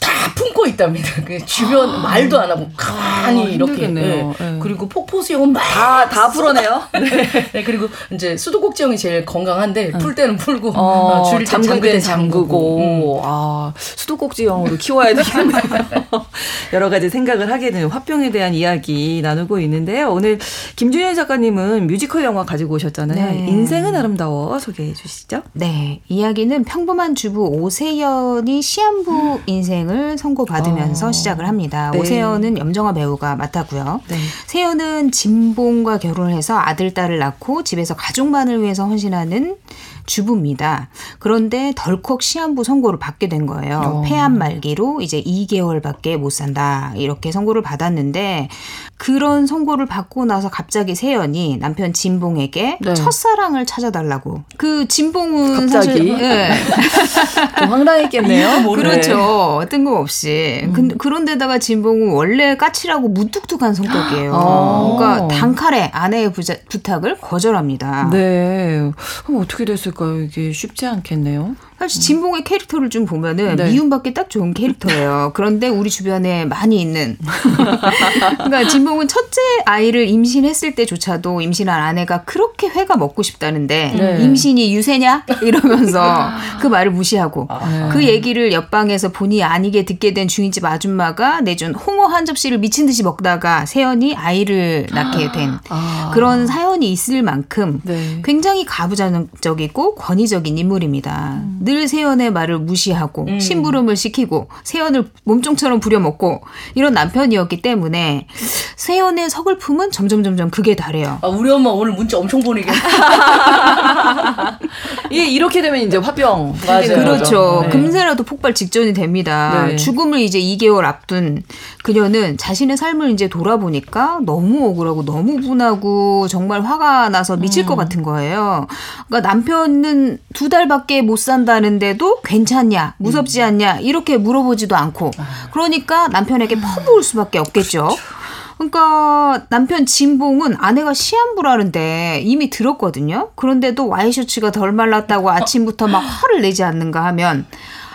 다 품고 있답니다. 그 주변 아. 말도 말도 안 하고 가만히 아, 이렇게. 네. 네. 그리고 폭포수형은 다, 다 풀어내요? 네. 네. 그리고 이제 수도꼭지형이 제일 건강한데 풀 때는 풀고 어, 어 줄일 잠글 때는 잠그고. 음. 아, 수도꼭지형으로 키워야 되겠네요. *laughs* 여러 가지 생각을 하게 되는 화병에 대한 이야기 나누고 있는데요. 오늘 김준현 작가님은 뮤지컬 영화 가지고 오셨잖아요. 네. 인생은 아름다워 소개해 주시죠. 네. 이야기는 평범한 주부 오세연이 시한부 인생을 선고받으면서 어. 시작을 합니다. 네. 세연은 염정아 배우가 맡았고요. 네. 세연은 진봉과 결혼해서 아들, 딸을 낳고 집에서 가족만을 위해서 헌신하는 주부입니다. 그런데 덜컥 시한부 선고를 받게 된 거예요. 어. 폐암 말기로 이제 2개월밖에 못 산다. 이렇게 선고를 받았는데 그런 선고를 받고 나서 갑자기 세연이 남편 진봉에게 네. 첫사랑을 찾아달라고. 그 진봉은 갑자기? 사실 네. *laughs* 좀 황당했겠네요. 그렇죠. 뜬금없이. 음. 근데 그런데다가 진봉은 원래 까칠하고 무뚝뚝한 성격이에요. *gasps* 아. 그러니까 단칼에 아내의 부자, 부탁을 거절합니다. 네. 그럼 어떻게 됐을까요? 그러니까 이게 쉽지 않겠네요. 사실 진봉의 캐릭터를 좀 보면은 네. 미움받기 딱 좋은 캐릭터예요. 그런데 우리 주변에 많이 있는. *laughs* 그러니까 진봉은 첫째 아이를 임신했을 때조차도 임신한 아내가 그렇게 회가 먹고 싶다는데 네. 임신이 유세냐 이러면서 그 말을 무시하고 아. 그 얘기를 옆방에서 본의 아니게 듣게 된 중인집 아줌마가 내준 홍어 한 접시를 미친 듯이 먹다가 세연이 아이를 낳게 된 아. 그런 사연이 있을 만큼 네. 굉장히 가부장적이고 권위적인 인물입니다. 음. 늘 세연의 말을 무시하고 음. 심부름을 시키고 세연을 몸종처럼 부려먹고 이런 남편이었기 때문에 세연의 서글픔은 점점 점점 극에 달해요. 아, 우리 엄마 오늘 문자 엄청 보내게. *laughs* 예, 이렇게 되면 이제 화병. 맞아요. 그렇죠. 네. 금세라도 폭발 직전이 됩니다. 네. 죽음을 이제 2개월 앞둔 그녀는 자신의 삶을 이제 돌아보니까 너무 억울하고 너무 분하고 정말 화가 나서 미칠 음. 것 같은 거예요. 그러니까 남편은 두 달밖에 못 산다 나는데도 괜찮냐, 무섭지 음. 않냐 이렇게 물어보지도 않고 아. 그러니까 남편에게 퍼부을 수밖에 없겠죠. 그렇죠. 그러니까 남편 진봉은 아내가 시한부라는데 이미 들었거든요. 그런데도 와이셔츠가 덜 말랐다고 아침부터 막 화를 내지 않는가 하면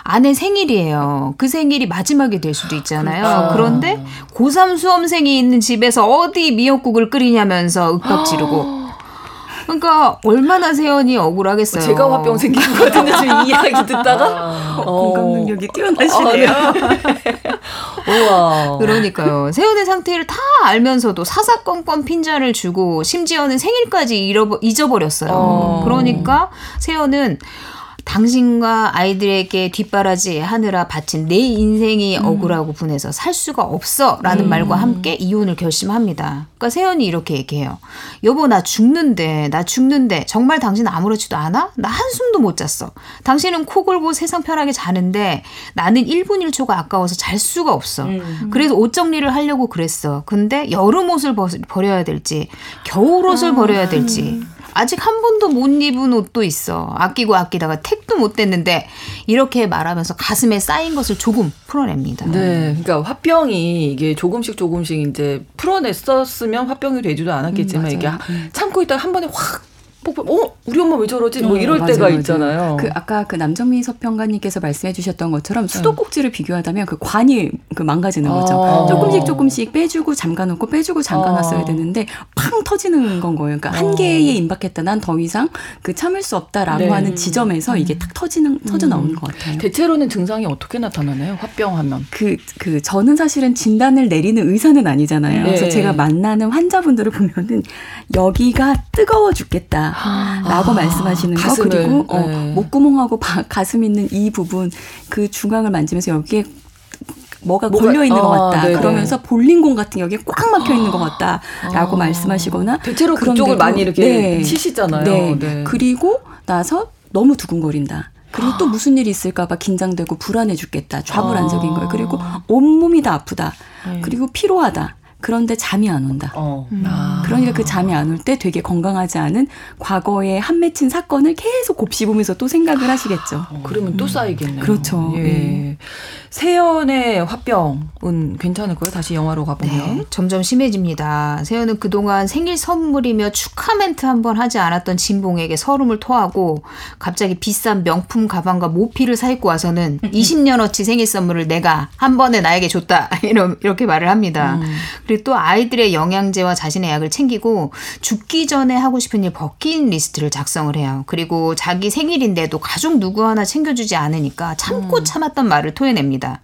아내 생일이에요. 그 생일이 마지막이 될 수도 있잖아요. 그렇죠. 그런데 고3 수험생이 있는 집에서 어디 미역국을 끓이냐면서 *gasps* 윽박 지르고 그러니까 얼마나 세연이 억울하겠어요. 제가 화병 생기거든요. 지금 이야기 듣다가 어, 공감 능력이 뛰어나시네요. 어, 네. *laughs* 우와. 그러니까요. 세연의 상태를 다 알면서도 사사건건 핀잔을 주고 심지어는 생일까지 잃어버, 잊어버렸어요. 어. 그러니까 세연은 당신과 아이들에게 뒷바라지 하느라 바친 내 인생이 음. 억울하고 분해서 살 수가 없어 라는 음. 말과 함께 이혼을 결심합니다. 그러니까 세연이 이렇게 얘기해요. 여보 나 죽는데 나 죽는데 정말 당신 아무렇지도 않아? 나 한숨도 못 잤어. 당신은 코 골고 세상 편하게 자는데 나는 1분 1초가 아까워서 잘 수가 없어. 음. 그래서 옷 정리를 하려고 그랬어. 근데 여름 옷을 버려야 될지 겨울 옷을 아. 버려야 될지 아직 한 번도 못 입은 옷도 있어. 아끼고 아끼다가 택도 못 됐는데 이렇게 말하면서 가슴에 쌓인 것을 조금 풀어냅니다. 네, 그러니까 화병이 이게 조금씩 조금씩 이제 풀어냈었으면 화병이 되지도 않았겠지만 음, 이게 참고 있다가 한 번에 확 폭발, 어? 우리 엄마 왜 저러지? 뭐 어, 이럴 맞아요, 때가 맞아요. 있잖아요. 그 아까 그 남정미 서평가님께서 말씀해 주셨던 것처럼 네. 수도꼭지를 비교하다면 그 관이 그 망가지는 거죠. 아. 조금씩 조금씩 빼주고 잠가놓고 빼주고 잠가놨어야 아. 되는데 팡 터지는 건 거예요. 그러니까 아. 한계에 임박했다. 난 더 이상 그 참을 수 없다라고 네. 하는 지점에서 이게 탁 터지는 터져 나오는 음. 것 같아요. 대체로는 증상이 어떻게 나타나나요? 화병하면? 그, 그 저는 사실은 진단을 내리는 의사는 아니잖아요. 네. 그래서 제가 만나는 환자분들을 보면은 여기가 뜨거워 죽겠다. 라고 아, 말씀하시는 거 가슴을, 그리고 어, 네. 목구멍하고 바, *laughs* 가슴 있는 이 부분 그 중앙을 만지면서 여기에 뭐가 걸려 있는 아, 것 같다. 네네. 그러면서 볼링공 같은 여기에 꽉 막혀 있는 것 같다라고 아, 말씀하시거나 대체로 그쪽을 많이 이렇게 네. 치시잖아요. 네. 네. 그리고 나서 너무 두근거린다. 그리고 또 무슨 일이 있을까봐 긴장되고 불안해 죽겠다. 좌불안석인 거예요. 그리고 온몸이 다 아프다. 네. 그리고 피로하다. 그런데 잠이 안 온다. 어. 음. 아. 그러니까 그 잠이 안 올 때 되게 건강하지 않은 과거에 한 맺힌 사건을 계속 곱씹으면서 또 생각을 하시겠죠. 어, 그러면 또 쌓이겠네요. 그렇죠. 예. 네. 세연의 화병은 괜찮을까요? 다시 영화로 가보면. 네, 점점 심해집니다. 세연은 그동안 생일 선물이며 축하 멘트 한 번 하지 않았던 진봉에게 서름을 토하고 갑자기 비싼 명품 가방과 모피를 사입고 와서는 *laughs* 20년어치 생일 선물을 내가 한 번에 나에게 줬다. *laughs* 이렇게 말을 합니다. 음. 그리고 또 아이들의 영양제와 자신의 약을 챙기고 죽기 전에 하고 싶은 일 버킷 리스트를 작성을 해요. 그리고 자기 생일인데도 가족 누구 하나 챙겨주지 않으니까 참고 음. 참았던 말을 토해냅니다.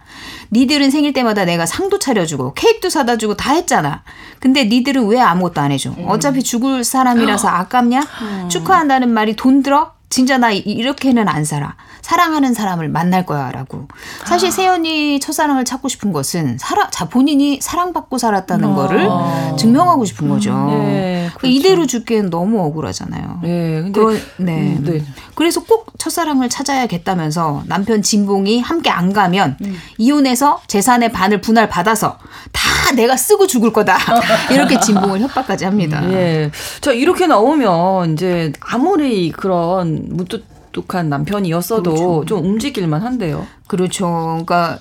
니들은 생일 때마다 내가 상도 차려주고 케이크도 사다 주고 다 했잖아. 근데 니들은 왜 아무것도 안 해줘? 음. 어차피 죽을 사람이라서 아깝냐? 음. 축하한다는 말이 돈 들어? 진짜 나 이렇게는 안 살아. 사랑하는 사람을 만날 거야라고. 사실 아. 세연이 첫사랑을 찾고 싶은 것은 사랑, 자 본인이 사랑받고 살았다는 아. 거를 증명하고 싶은 거죠. 음, 네, 그렇죠. 이대로 죽기엔 너무 억울하잖아요. 네, 근데 그러, 네. 음, 네. 그래서 꼭 첫사랑을 찾아야겠다면서 남편 진봉이 함께 안 가면 음. 이혼해서 재산의 반을 분할 받아서 다 내가 쓰고 죽을 거다. *laughs* 이렇게 진봉을 협박까지 합니다. 예. 자 이렇게 나오면 이제 아무리 그런 무뚝 뚝한 남편이었어도 그렇죠. 좀 움직일만 한데요. 그렇죠. 그러니까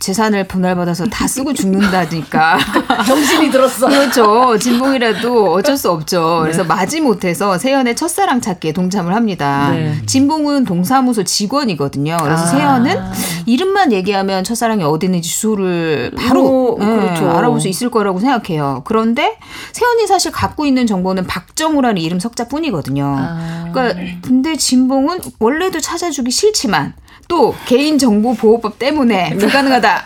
재산을 분할받아서 다 쓰고 죽는다니까. *laughs* 정신이 들었어. 그렇죠. 진봉이라도 어쩔 수 없죠. 그래서 네. 마지 못해서 세연의 첫사랑 찾기에 동참을 합니다. 네. 진봉은 동사무소 직원이거든요. 그래서 아. 세연은 이름만 얘기하면 첫사랑이 어디 있는지 주소를 바로 오, 네, 그렇죠. 알아볼 수 있을 거라고 생각해요. 그런데 세연이 사실 갖고 있는 정보는 박정우라는 이름 석자뿐이거든요. 아. 그러니까 근데 진봉은 원래도 찾아주기 싫지만 또 개인정보보호법 때문에 네. 불가능하다.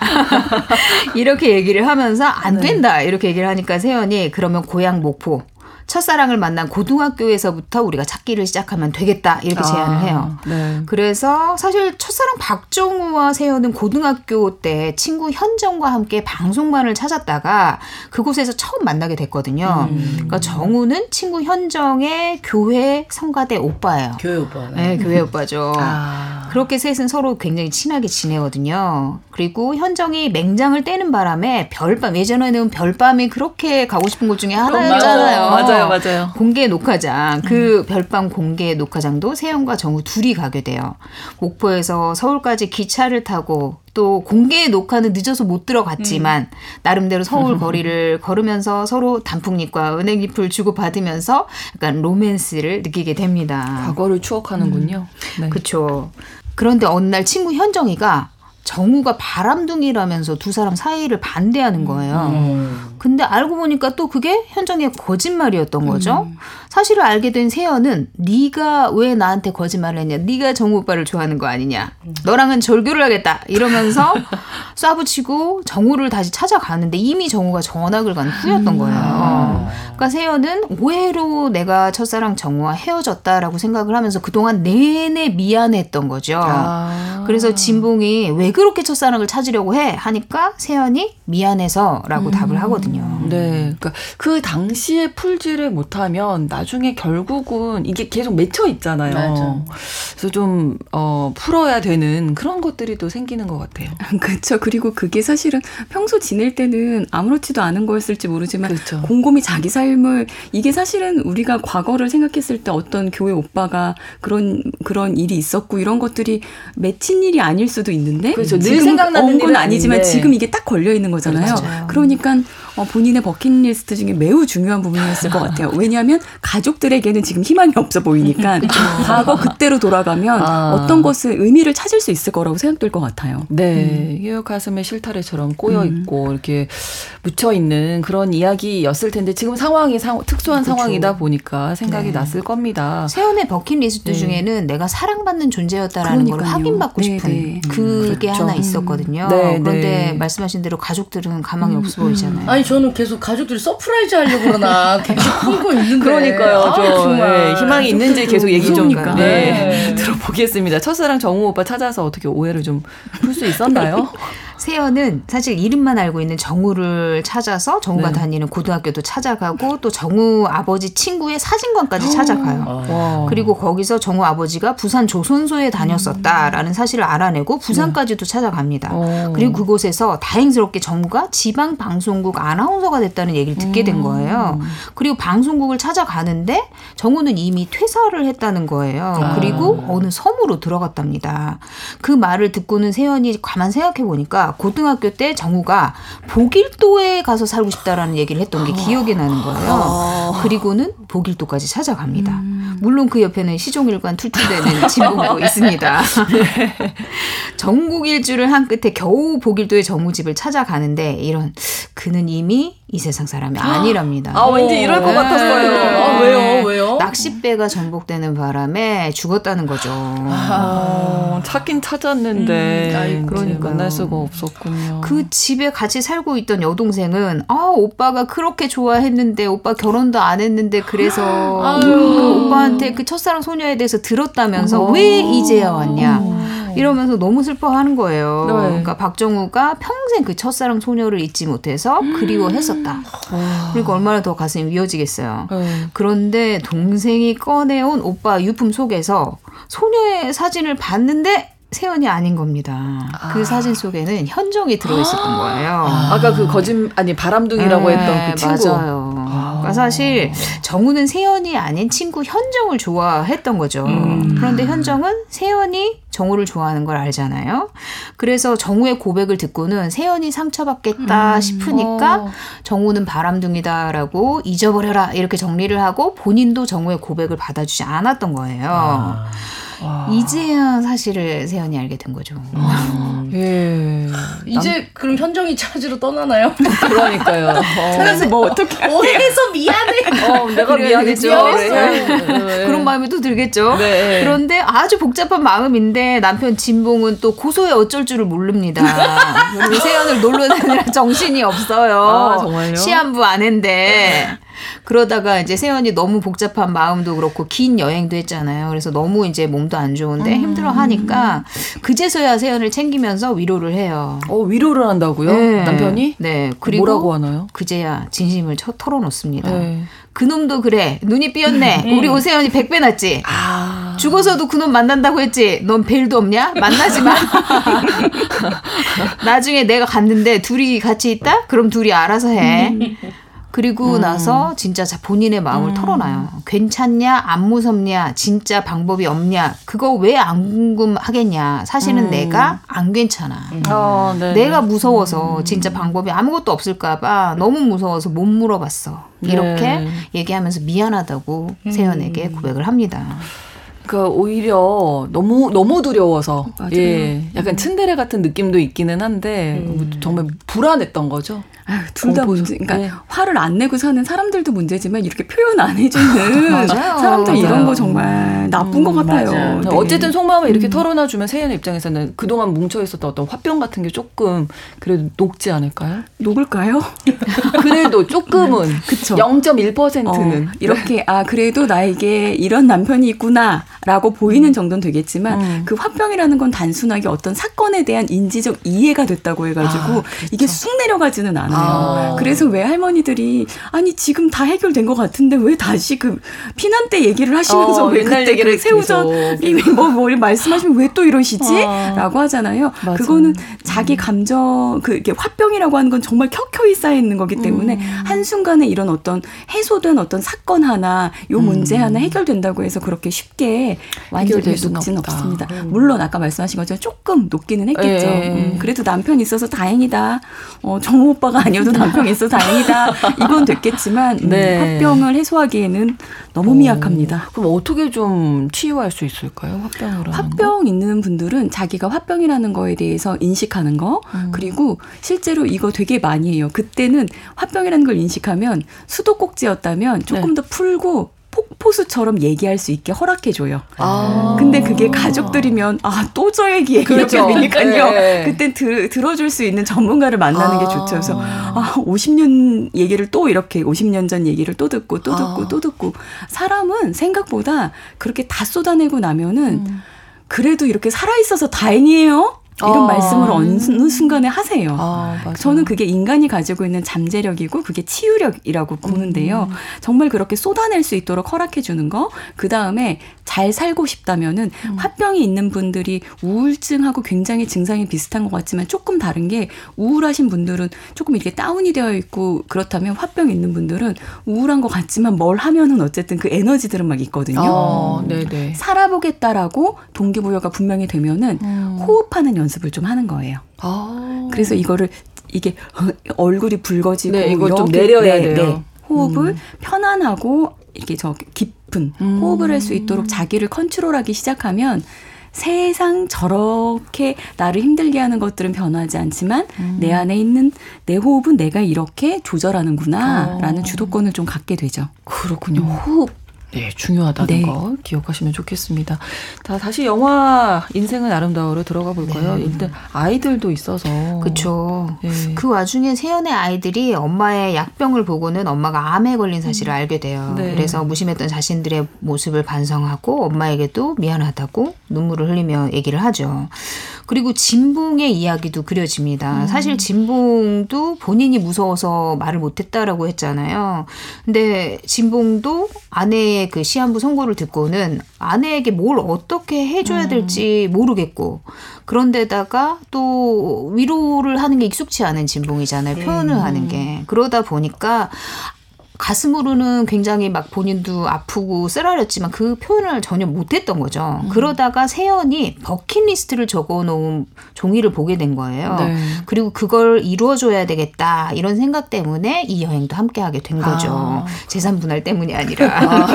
*laughs* 이렇게 얘기를 하면서 안 네. 된다. 이렇게 얘기를 하니까 세연이 그러면 고향 목포 첫사랑을 만난 고등학교에서부터 우리가 찾기를 시작하면 되겠다 이렇게 아, 제안을 해요. 네. 그래서 사실 첫사랑 박정우와 세연은 고등학교 때 친구 현정과 함께 방송관을 찾았다가 그곳에서 처음 만나게 됐거든요. 음. 그러니까 정우는 친구 현정의 교회 성가대 오빠예요. 교회 오빠. 네, 교회 오빠죠. *laughs* 아. 그렇게 셋은 서로 굉장히 친하게 지내거든요. 그리고 현정이 맹장을 떼는 바람에 별밤 예전에는 별밤이 그렇게 가고 싶은 곳 중에 하나였잖아요. 맞아요. 맞아요, 맞아요. 공개 녹화장 그 음. 별밤 공개 녹화장도 세연과 정우 둘이 가게 돼요. 목포에서 서울까지 기차를 타고 또 공개 녹화는 늦어서 못 들어갔지만 음. 나름대로 서울 *laughs* 거리를 걸으면서 서로 단풍잎과 은행잎을 주고 받으면서 약간 로맨스를 느끼게 됩니다. 과거를 추억하는군요. 음. 네. 그렇죠. 그런데 어느 날 친구 현정이가 정우가 바람둥이라면서 두 사람 사이를 반대하는 거예요. 음. 근데 알고 보니까 또 그게 현정의 거짓말이었던 거죠. 음. 사실을 알게 된 세연은 네가 왜 나한테 거짓말을 했냐? 네가 정우 오빠를 좋아하는 거 아니냐? 너랑은 절교를 하겠다. 이러면서 *laughs* 쏴붙이고 정우를 다시 찾아가는데 이미 정우가 전학을 간 후였던 음. 거예요. 그러니까 세연은 오해로 내가 첫사랑 정우와 헤어졌다라고 생각을 하면서 그동안 내내 미안했던 거죠. 아. 그래서 진봉이 왜 그렇게 첫사랑을 찾으려고 해? 하니까 세연이 미안해서라고 음. 답을 하거든요. 네. 그러니까 그 당시에 풀지를 못하면 나중에 결국은 이게 계속 맺혀 있잖아요. 맞아. 그래서 좀, 어, 풀어야 되는 그런 것들이 또 생기는 것 같아요. *laughs* 그렇죠. 그리고 그게 사실은 평소 지낼 때는 아무렇지도 않은 거였을지 모르지만 그렇죠. 곰곰이 자기 삶을 이게 사실은 우리가 과거를 생각했을 때 어떤 교회 오빠가 그런 그런 일이 있었고 이런 것들이 맺힌 일이 아닐 수도 있는데 그렇죠. 늘 생각나는 건 아니지만. 지금 이게 딱 걸려 있는 거잖아요. 그렇죠. 그러니까 어, 본인의 버킷리스트 중에 매우 중요한 부분이었을 것 같아요. 왜냐하면 가족들에게는 지금 희망이 없어 보이니까 *laughs* 과거 그때로 돌아가면 아. 어떤 것을 의미를 찾을 수 있을 거라고 생각될 것 같아요. 네, 음. 가슴에 실타래처럼 꼬여 음. 있고 음. 이렇게 묻혀 있는 그런 이야기였을 텐데 지금 상황이 상, 특수한 그렇죠. 상황이다 보니까 생각이 네. 났을 겁니다. 세연의 버킷리스트 네. 중에는 내가 사랑받는 존재였다라는 걸 확인받고 네, 싶은 네. 그게 그렇죠. 하나 있었거든요. 네, 그런데 말씀하신 대로 가족들은 가망이 음, 없어 보이잖아요. 아니 저는 계속 가족들이 surprise 하려고 그러나 계속 품고 있는데. 그러니까요. 아, 저, 네, 희망이 있는지 계속 얘기 좀 네, 네. *laughs* 들어보겠습니다. 첫사랑 정우 오빠 찾아서 어떻게 오해를 좀 풀 수 있었나요? *laughs* 세연은 사실 이름만 알고 있는 정우를 찾아서 정우가 네. 다니는 고등학교도 찾아가고 또 정우 아버지 친구의 사진관까지 찾아가요. 아. 그리고 거기서 정우 아버지가 부산 조선소에 다녔었다라는 사실을 알아내고 부산까지도 네. 찾아갑니다. 오. 그리고 그곳에서 다행스럽게 정우가 지방 방송국 아나운서가 됐다는 얘기를 듣게 된 음. 거예요. 그리고 방송국을 찾아가는데 정우는 이미 퇴사를 했다는 거예요. 아. 그리고 어느 섬으로 들어갔답니다. 그 말을 듣고는 세연이 가만 생각해 보니까 고등학교 때 정우가 보길도에 가서 살고 싶다라는 얘기를 했던 게 기억이 나는 거예요. 아. 그리고는 보길도까지 찾아갑니다. 음. 물론 그 옆에는 시종일관 투투대는 *laughs* 진봉도 있습니다. 네. *laughs* 전국 일주를 한 끝에 겨우 보길도의 정우 집을 찾아가는데 이런 그는 이미 이 세상 사람이 아니랍니다. 아, 왠지 이럴 것 네. 같았어요. 아, 왜요? 왜요? 낚싯배가 전복되는 바람에 죽었다는 거죠. 아, 찾긴 찾았는데. 음, 그러니까 만날 수가 없었군요. 그 집에 같이 살고 있던 여동생은 아, 오빠가 그렇게 좋아했는데 오빠 결혼도 안 했는데 그래서 그 오빠한테 그 첫사랑 소녀에 대해서 들었다면서 어. 왜 이제야 왔냐. 이러면서 너무 슬퍼하는 거예요. 네. 그러니까 박정우가 평생 그 첫사랑 소녀를 잊지 못해서 음. 그리워했었다. 그러니까 얼마나 더 가슴이 미어지겠어요. 네. 그런데 동생이 꺼내온 오빠 유품 속에서 소녀의 사진을 봤는데 세연이 아닌 겁니다. 그 아. 그 사진 속에는 현정이 들어있었던 거예요. 아. 까그 거짓 아니 바람둥이라고 네, 했던 그 친구. 맞아요. 아. 사실 정우는 세연이 아닌 친구 현정을 좋아했던 거죠. 음. 그런데 현정은 세연이 정우를 좋아하는 걸 알잖아요. 그래서 정우의 고백을 듣고는 세연이 상처받겠다 음. 싶으니까 어. 정우는 바람둥이다라고 잊어버려라 이렇게 정리를 하고 본인도 정우의 고백을 받아주지 않았던 거예요. 아. 와. 이제야 사실을 세연이 알게 된 거죠. 음. 예. 이제 남... 그럼 현정이 찾으러 떠나나요? *laughs* 그러니까요. 어. 찾아서 뭐 어떻게 오해해서 미안해. *laughs* 어, 내가 미안했죠. 미안했어. 네. 그런 마음이 또 들겠죠. 네. 그런데 아주 복잡한 마음인데 남편 진봉은 또 고소에 어쩔 줄을 모릅니다. *laughs* 세연을 놀러 다니느라 정신이 없어요. 아, 정말요? 시한부 아는데 그러다가 이제 세연이 너무 복잡한 마음도 그렇고 긴 여행도 했잖아요. 그래서 너무 이제 몸도 안 좋은데 음. 힘들어 하니까 그제서야 세연을 챙기면서 위로를 해요. 어, 위로를 한다고요? 네. 남편이? 네. 그리고 뭐라고 하나요? 그제야 진심을 쳐, 털어놓습니다. 네. 그놈도 그래. 눈이 삐었네. 음. *laughs* 우리 오세연이 백배 났지. 아. 죽어서도 그놈 만난다고 했지. 넌 벨도 없냐? 만나지 마. *laughs* 나중에 내가 갔는데 둘이 같이 있다? 그럼 둘이 알아서 해. *laughs* 그리고 음. 나서 진짜 본인의 마음을 음. 털어놔요. 괜찮냐, 안 무섭냐, 진짜 방법이 없냐, 그거 왜 안 궁금하겠냐. 사실은 음. 내가 안 괜찮아. 음. 어, 내가 무서워서 음. 진짜 방법이 아무것도 없을까봐 너무 무서워서 못 물어봤어. 이렇게 네. 얘기하면서 미안하다고 음. 세연에게 고백을 합니다. 그러니까 오히려 너무 너무 두려워서 맞아요. 예 약간 츤데레 같은 느낌도 있기는 한데 음. 정말 불안했던 거죠. 둘 다 문제. 그러니까 네. 화를 안 내고 사는 사람들도 문제지만 이렇게 표현 안 해주는 *laughs* 사람들 맞아요. 이런 거 정말 나쁜 음, 것 같아요. 네. 어쨌든 속마음을 이렇게 음. 털어놔주면 세연 입장에서는 그동안 뭉쳐 있었던 어떤 화병 같은 게 조금 그래도 녹지 않을까요? 녹을까요? *laughs* 그래도 조금은 *laughs* 그쵸. 0.1%는 어, 이렇게 아 그래도 나에게 이런 남편이 있구나 라고 보이는 정도는 되겠지만 음. 그 화병이라는 건 단순하게 어떤 사건에 대한 인지적 이해가 됐다고 해가지고 아, 그렇죠. 이게 쑥 내려가지는 않아요. 아. 그래서 왜 할머니들이 아니 지금 다 해결된 것 같은데 왜 다시 그 피난 때 얘기를 하시면서 어, 왜 그때 그 새우젓이 뭐, 뭐 말씀하시면 왜 또 이러시지? 어. 라고 하잖아요. 맞아. 그거는 자기 음. 감정 그 이게 화병이라고 하는 건 정말 켜켜이 쌓여 있는 거기 때문에 음. 한순간에 이런 어떤 해소된 어떤 사건 하나 요 문제 음. 하나 해결된다고 해서 그렇게 쉽게 완전히 녹지는 없습니다. 음. 물론 아까 말씀하신 것처럼 조금 녹기는 했겠죠. 예. 음, 그래도 남편 있어서 다행이다. 어, 정우 오빠가 아니어도 남편이 있어 다행이다. *laughs* 이건 됐겠지만 음, 네. 화병을 해소하기에는 너무 미약합니다. 그럼 어떻게 좀 치유할 수 있을까요? 화병을 화병 있는 분들은 자기가 화병이라는 거에 대해서 인식하는 거 음. 그리고 실제로 이거 되게 많이 해요. 그때는 화병이라는 걸 인식하면 수도꼭지였다면 조금 네. 더 풀고 폭포수처럼 얘기할 수 있게 허락해줘요. 아. 근데 그게 가족들이면 아 또 저 얘기 얘기 그렇죠. 되니까요. 네. 그때 들, 들어줄 수 있는 전문가를 만나는 아. 게 좋죠. 그래서 아 50년 얘기를 또 이렇게 50년 전 얘기를 또 듣고 또 듣고 아. 또 듣고 사람은 생각보다 그렇게 다 쏟아내고 나면은 음. 그래도 이렇게 살아 있어서 다행이에요. 이런 아. 말씀을 어느 순간에 하세요. 아, 저는 그게 인간이 가지고 있는 잠재력이고 그게 치유력이라고 보는데요. 음. 정말 그렇게 쏟아낼 수 있도록 허락해 주는 거. 그 다음에 잘 살고 싶다면은 음. 화병이 있는 분들이 우울증하고 굉장히 증상이 비슷한 것 같지만 조금 다른 게 우울하신 분들은 조금 이렇게 다운이 되어 있고 그렇다면 화병 있는 분들은 우울한 것 같지만 뭘 하면은 어쨌든 그 에너지들은 막 있거든요. 아, 네네. 살아보겠다라고 동기부여가 분명히 되면은 음. 호흡하는 연 습을 좀 하는 거예요. 아. 그래서 이거를 이게 *laughs* 얼굴이 붉어지고 네, 이걸 좀 내려야 네, 돼요. 네. 호흡을 음. 편안하고 이렇게 저 깊은 음. 호흡을 할 수 있도록 자기를 컨트롤하기 시작하면 세상 저렇게 나를 힘들게 하는 것들은 변하지 않지만 음. 내 안에 있는 내 호흡은 내가 이렇게 조절하는구나라는 어. 주도권을 좀 갖게 되죠. 그렇군요. 음. 호흡 네, 중요하다는 네. 거 기억하시면 좋겠습니다. 다 다시 영화 인생은 아름다워로 들어가 볼까요? 네. 일단 아이들도 있어서 그렇죠. 네. 그 와중에 세연의 아이들이 엄마의 약병을 보고는 엄마가 암에 걸린 사실을 음. 알게 돼요. 네. 그래서 무심했던 자신들의 모습을 반성하고 엄마에게도 미안하다고 눈물을 흘리며 얘기를 하죠. 그리고 진봉의 이야기도 그려집니다. 음. 사실 진봉도 본인이 무서워서 말을 못했다라고 했잖아요. 근데 진봉도 아내의 그 시한부 선고를 듣고는 아내에게 뭘 어떻게 해줘야 음. 될지 모르겠고 그런데다가 또 위로를 하는 게 익숙치 않은 진봉이잖아요. 표현을 음. 하는 게. 그러다 보니까 가슴으로는 굉장히 막 본인도 아프고 쓰라렸지만 그 표현을 전혀 못했던 거죠. 음. 그러다가 세연이 버킷리스트를 적어놓은 종이를 보게 된 거예요. 네. 그리고 그걸 이루어줘야 되겠다 이런 생각 때문에 이 여행도 함께 하게 된 거죠. 아. 재산 분할 때문이 아니라. 아,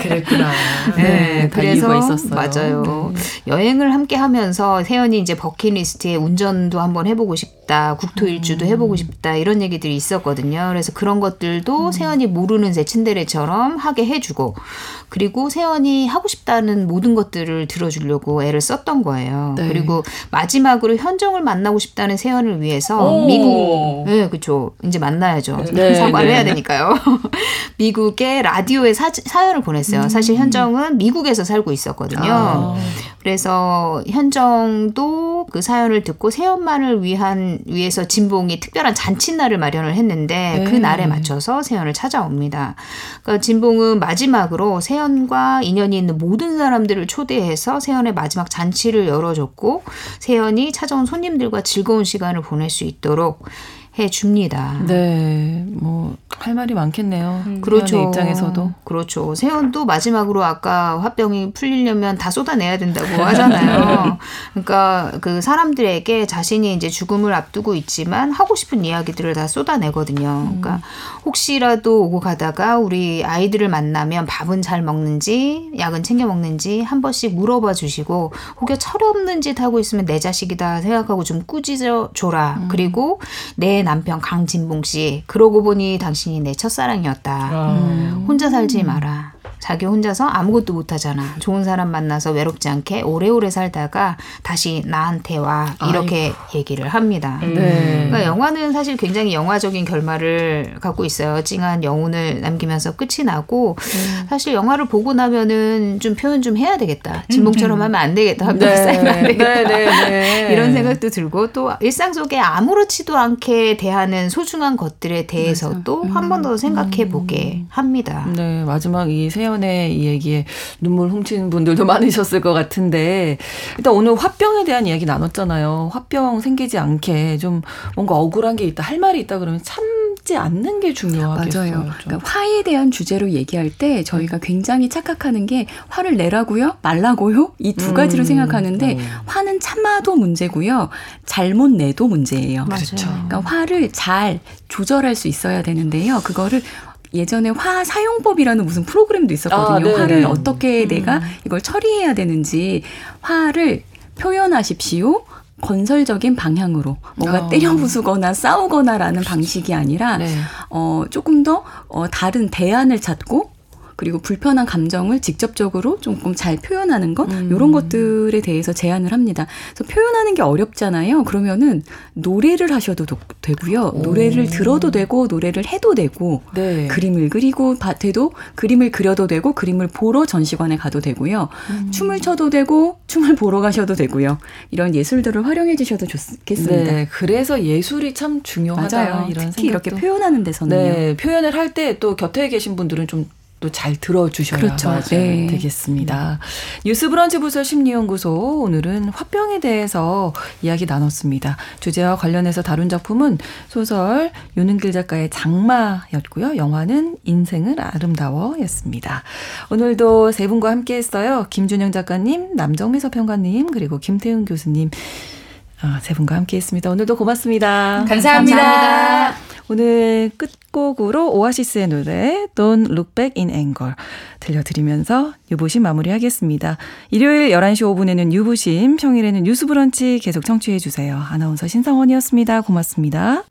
그랬구나. *laughs* 네, 네 그래서 맞아요. 네. 여행을 함께 하면서 세연이 이제 버킷리스트에 운전도 한번 해보고 싶다, 국토 일주도 음. 해보고 싶다 이런 얘기들이 있었거든요. 그래서 그런 것들도 음. 세연이 모르는 새 친데레처럼 하게 해주고 그리고 세연이 하고 싶다는 모든 것들을 들어주려고 애를 썼던 거예요. 네. 그리고 마지막으로 현정을 만나고 싶다는 세연을 위해서 오. 미국 네 그렇죠 이제 만나야죠 네. 사과를 네. 해야 되니까요. *laughs* 미국의 라디오에 사, 사연을 보냈어요. 음. 사실 현정은 미국에서 살고 있었거든요. 아. 그래서 현정도 그 사연을 듣고 세연만을 위한 위해서 진봉이 특별한 잔칫날을 마련을 했는데 그 네. 그 날에 맞춰서 세연을 찾아옵니다. 그러니까 진봉은 마지막으로 세연과 인연이 있는 모든 사람들을 초대해서 세연의 마지막 잔치를 열어줬고 세연이 찾아온 손님들과 즐거운 시간을 보낼 수 있도록 해 줍니다. 네, 뭐 할 말이 많겠네요. 음. 그렇죠. 입장에서도 그렇죠. 세연도 마지막으로 아까 화병이 풀리려면 다 쏟아내야 된다고 하잖아요. *laughs* 그러니까 그 사람들에게 자신이 이제 죽음을 앞두고 있지만 하고 싶은 이야기들을 다 쏟아내거든요. 그러니까 음. 혹시라도 오고 가다가 우리 아이들을 만나면 밥은 잘 먹는지, 약은 챙겨 먹는지 한 번씩 물어봐 주시고 혹여 철없는 짓 하고 있으면 내 자식이다 생각하고 좀 꾸짖어 줘라. 음. 그리고 내 남편 강진봉 씨. 그러고 보니 당신이 내 첫사랑이었다. 음. 혼자 살지 마라. 자기 혼자서 아무것도 못하잖아. 좋은 사람 만나서 외롭지 않게 오래오래 살다가 다시 나한테 와 이렇게 아이고. 얘기를 합니다. 음. 네. 그러니까 영화는 사실 굉장히 영화적인 결말을 갖고 있어요. 찡한 영혼을 남기면서 끝이 나고 음. 사실 영화를 보고 나면은 좀 표현 좀 해야 되겠다. 진봉처럼 음. 하면 안 되겠다. 네. 안 되겠다. 네, 네, 네. 이런 생각도 들고 또 일상 속에 아무렇지도 않게 대하는 소중한 것들에 대해서도 한번더 생각해 보게 음. 합니다. 네 마지막 이 세영 사연의 이 얘기에 눈물 훔친 분들도 *laughs* 많으셨을 것 같은데 일단 오늘 화병에 대한 이야기 나눴잖아요. 화병 생기지 않게 좀 뭔가 억울한 게 있다, 할 말이 있다 그러면 참지 않는 게 중요하겠어요. 맞아요. 그러니까 화에 대한 주제로 얘기할 때 저희가 굉장히 착각하는 게 화를 내라고요, 말라고요 이 두 가지로 음, 생각하는데 음. 화는 참아도 문제고요, 잘못 내도 문제예요. 맞아요. 그렇죠. 그러니까 화를 잘 조절할 수 있어야 되는데요. 그거를 예전에 화 사용법이라는 무슨 프로그램도 있었거든요. 아, 화를 어떻게 음. 내가 이걸 처리해야 되는지 화를 표현하십시오. 건설적인 방향으로 뭔가 어. 때려 부수거나 싸우거나라는 방식이 아니라 네. 어 조금 더 어, 다른 대안을 찾고 그리고 불편한 감정을 직접적으로 조금 잘 표현하는 것 음. 이런 것들에 대해서 제안을 합니다. 그래서 표현하는 게 어렵잖아요. 그러면은 노래를 하셔도 되고요. 오. 노래를 들어도 되고 노래를 해도 되고 네. 그림을 그리고 돼도 그림을 그려도 되고 그림을 보러 전시관에 가도 되고요. 음. 춤을 춰도 되고 춤을 보러 가셔도 되고요. 이런 예술들을 활용해 주셔도 좋겠습니다. 네, 그래서 예술이 참 중요하다 맞아요. 이런 특히 생각도. 이렇게 표현하는 데서는요. 네, 표현을 할 때 또 곁에 계신 분들은 좀 또 잘 들어주셔야 그렇죠. 네. 되겠습니다. 뉴스 브런치 부설 심리연구소 오늘은 화병에 대해서 이야기 나눴습니다. 주제와 관련해서 다룬 작품은 소설 윤은길 작가의 장마였고요. 영화는 인생은 아름다워였습니다. 오늘도 세 분과 함께했어요. 김준영 작가님, 남정미 서평가님 그리고 김태훈 교수님 아, 세 분과 함께했습니다. 오늘도 고맙습니다. 감사합니다. 감사합니다. 오늘 끝곡으로 오아시스의 노래 Don't Look Back in Anger 들려드리면서 유부심 마무리하겠습니다. 일요일 11시 5분에는 유부심, 평일에는 뉴스 브런치 계속 청취해 주세요. 아나운서 신성원이었습니다. 고맙습니다.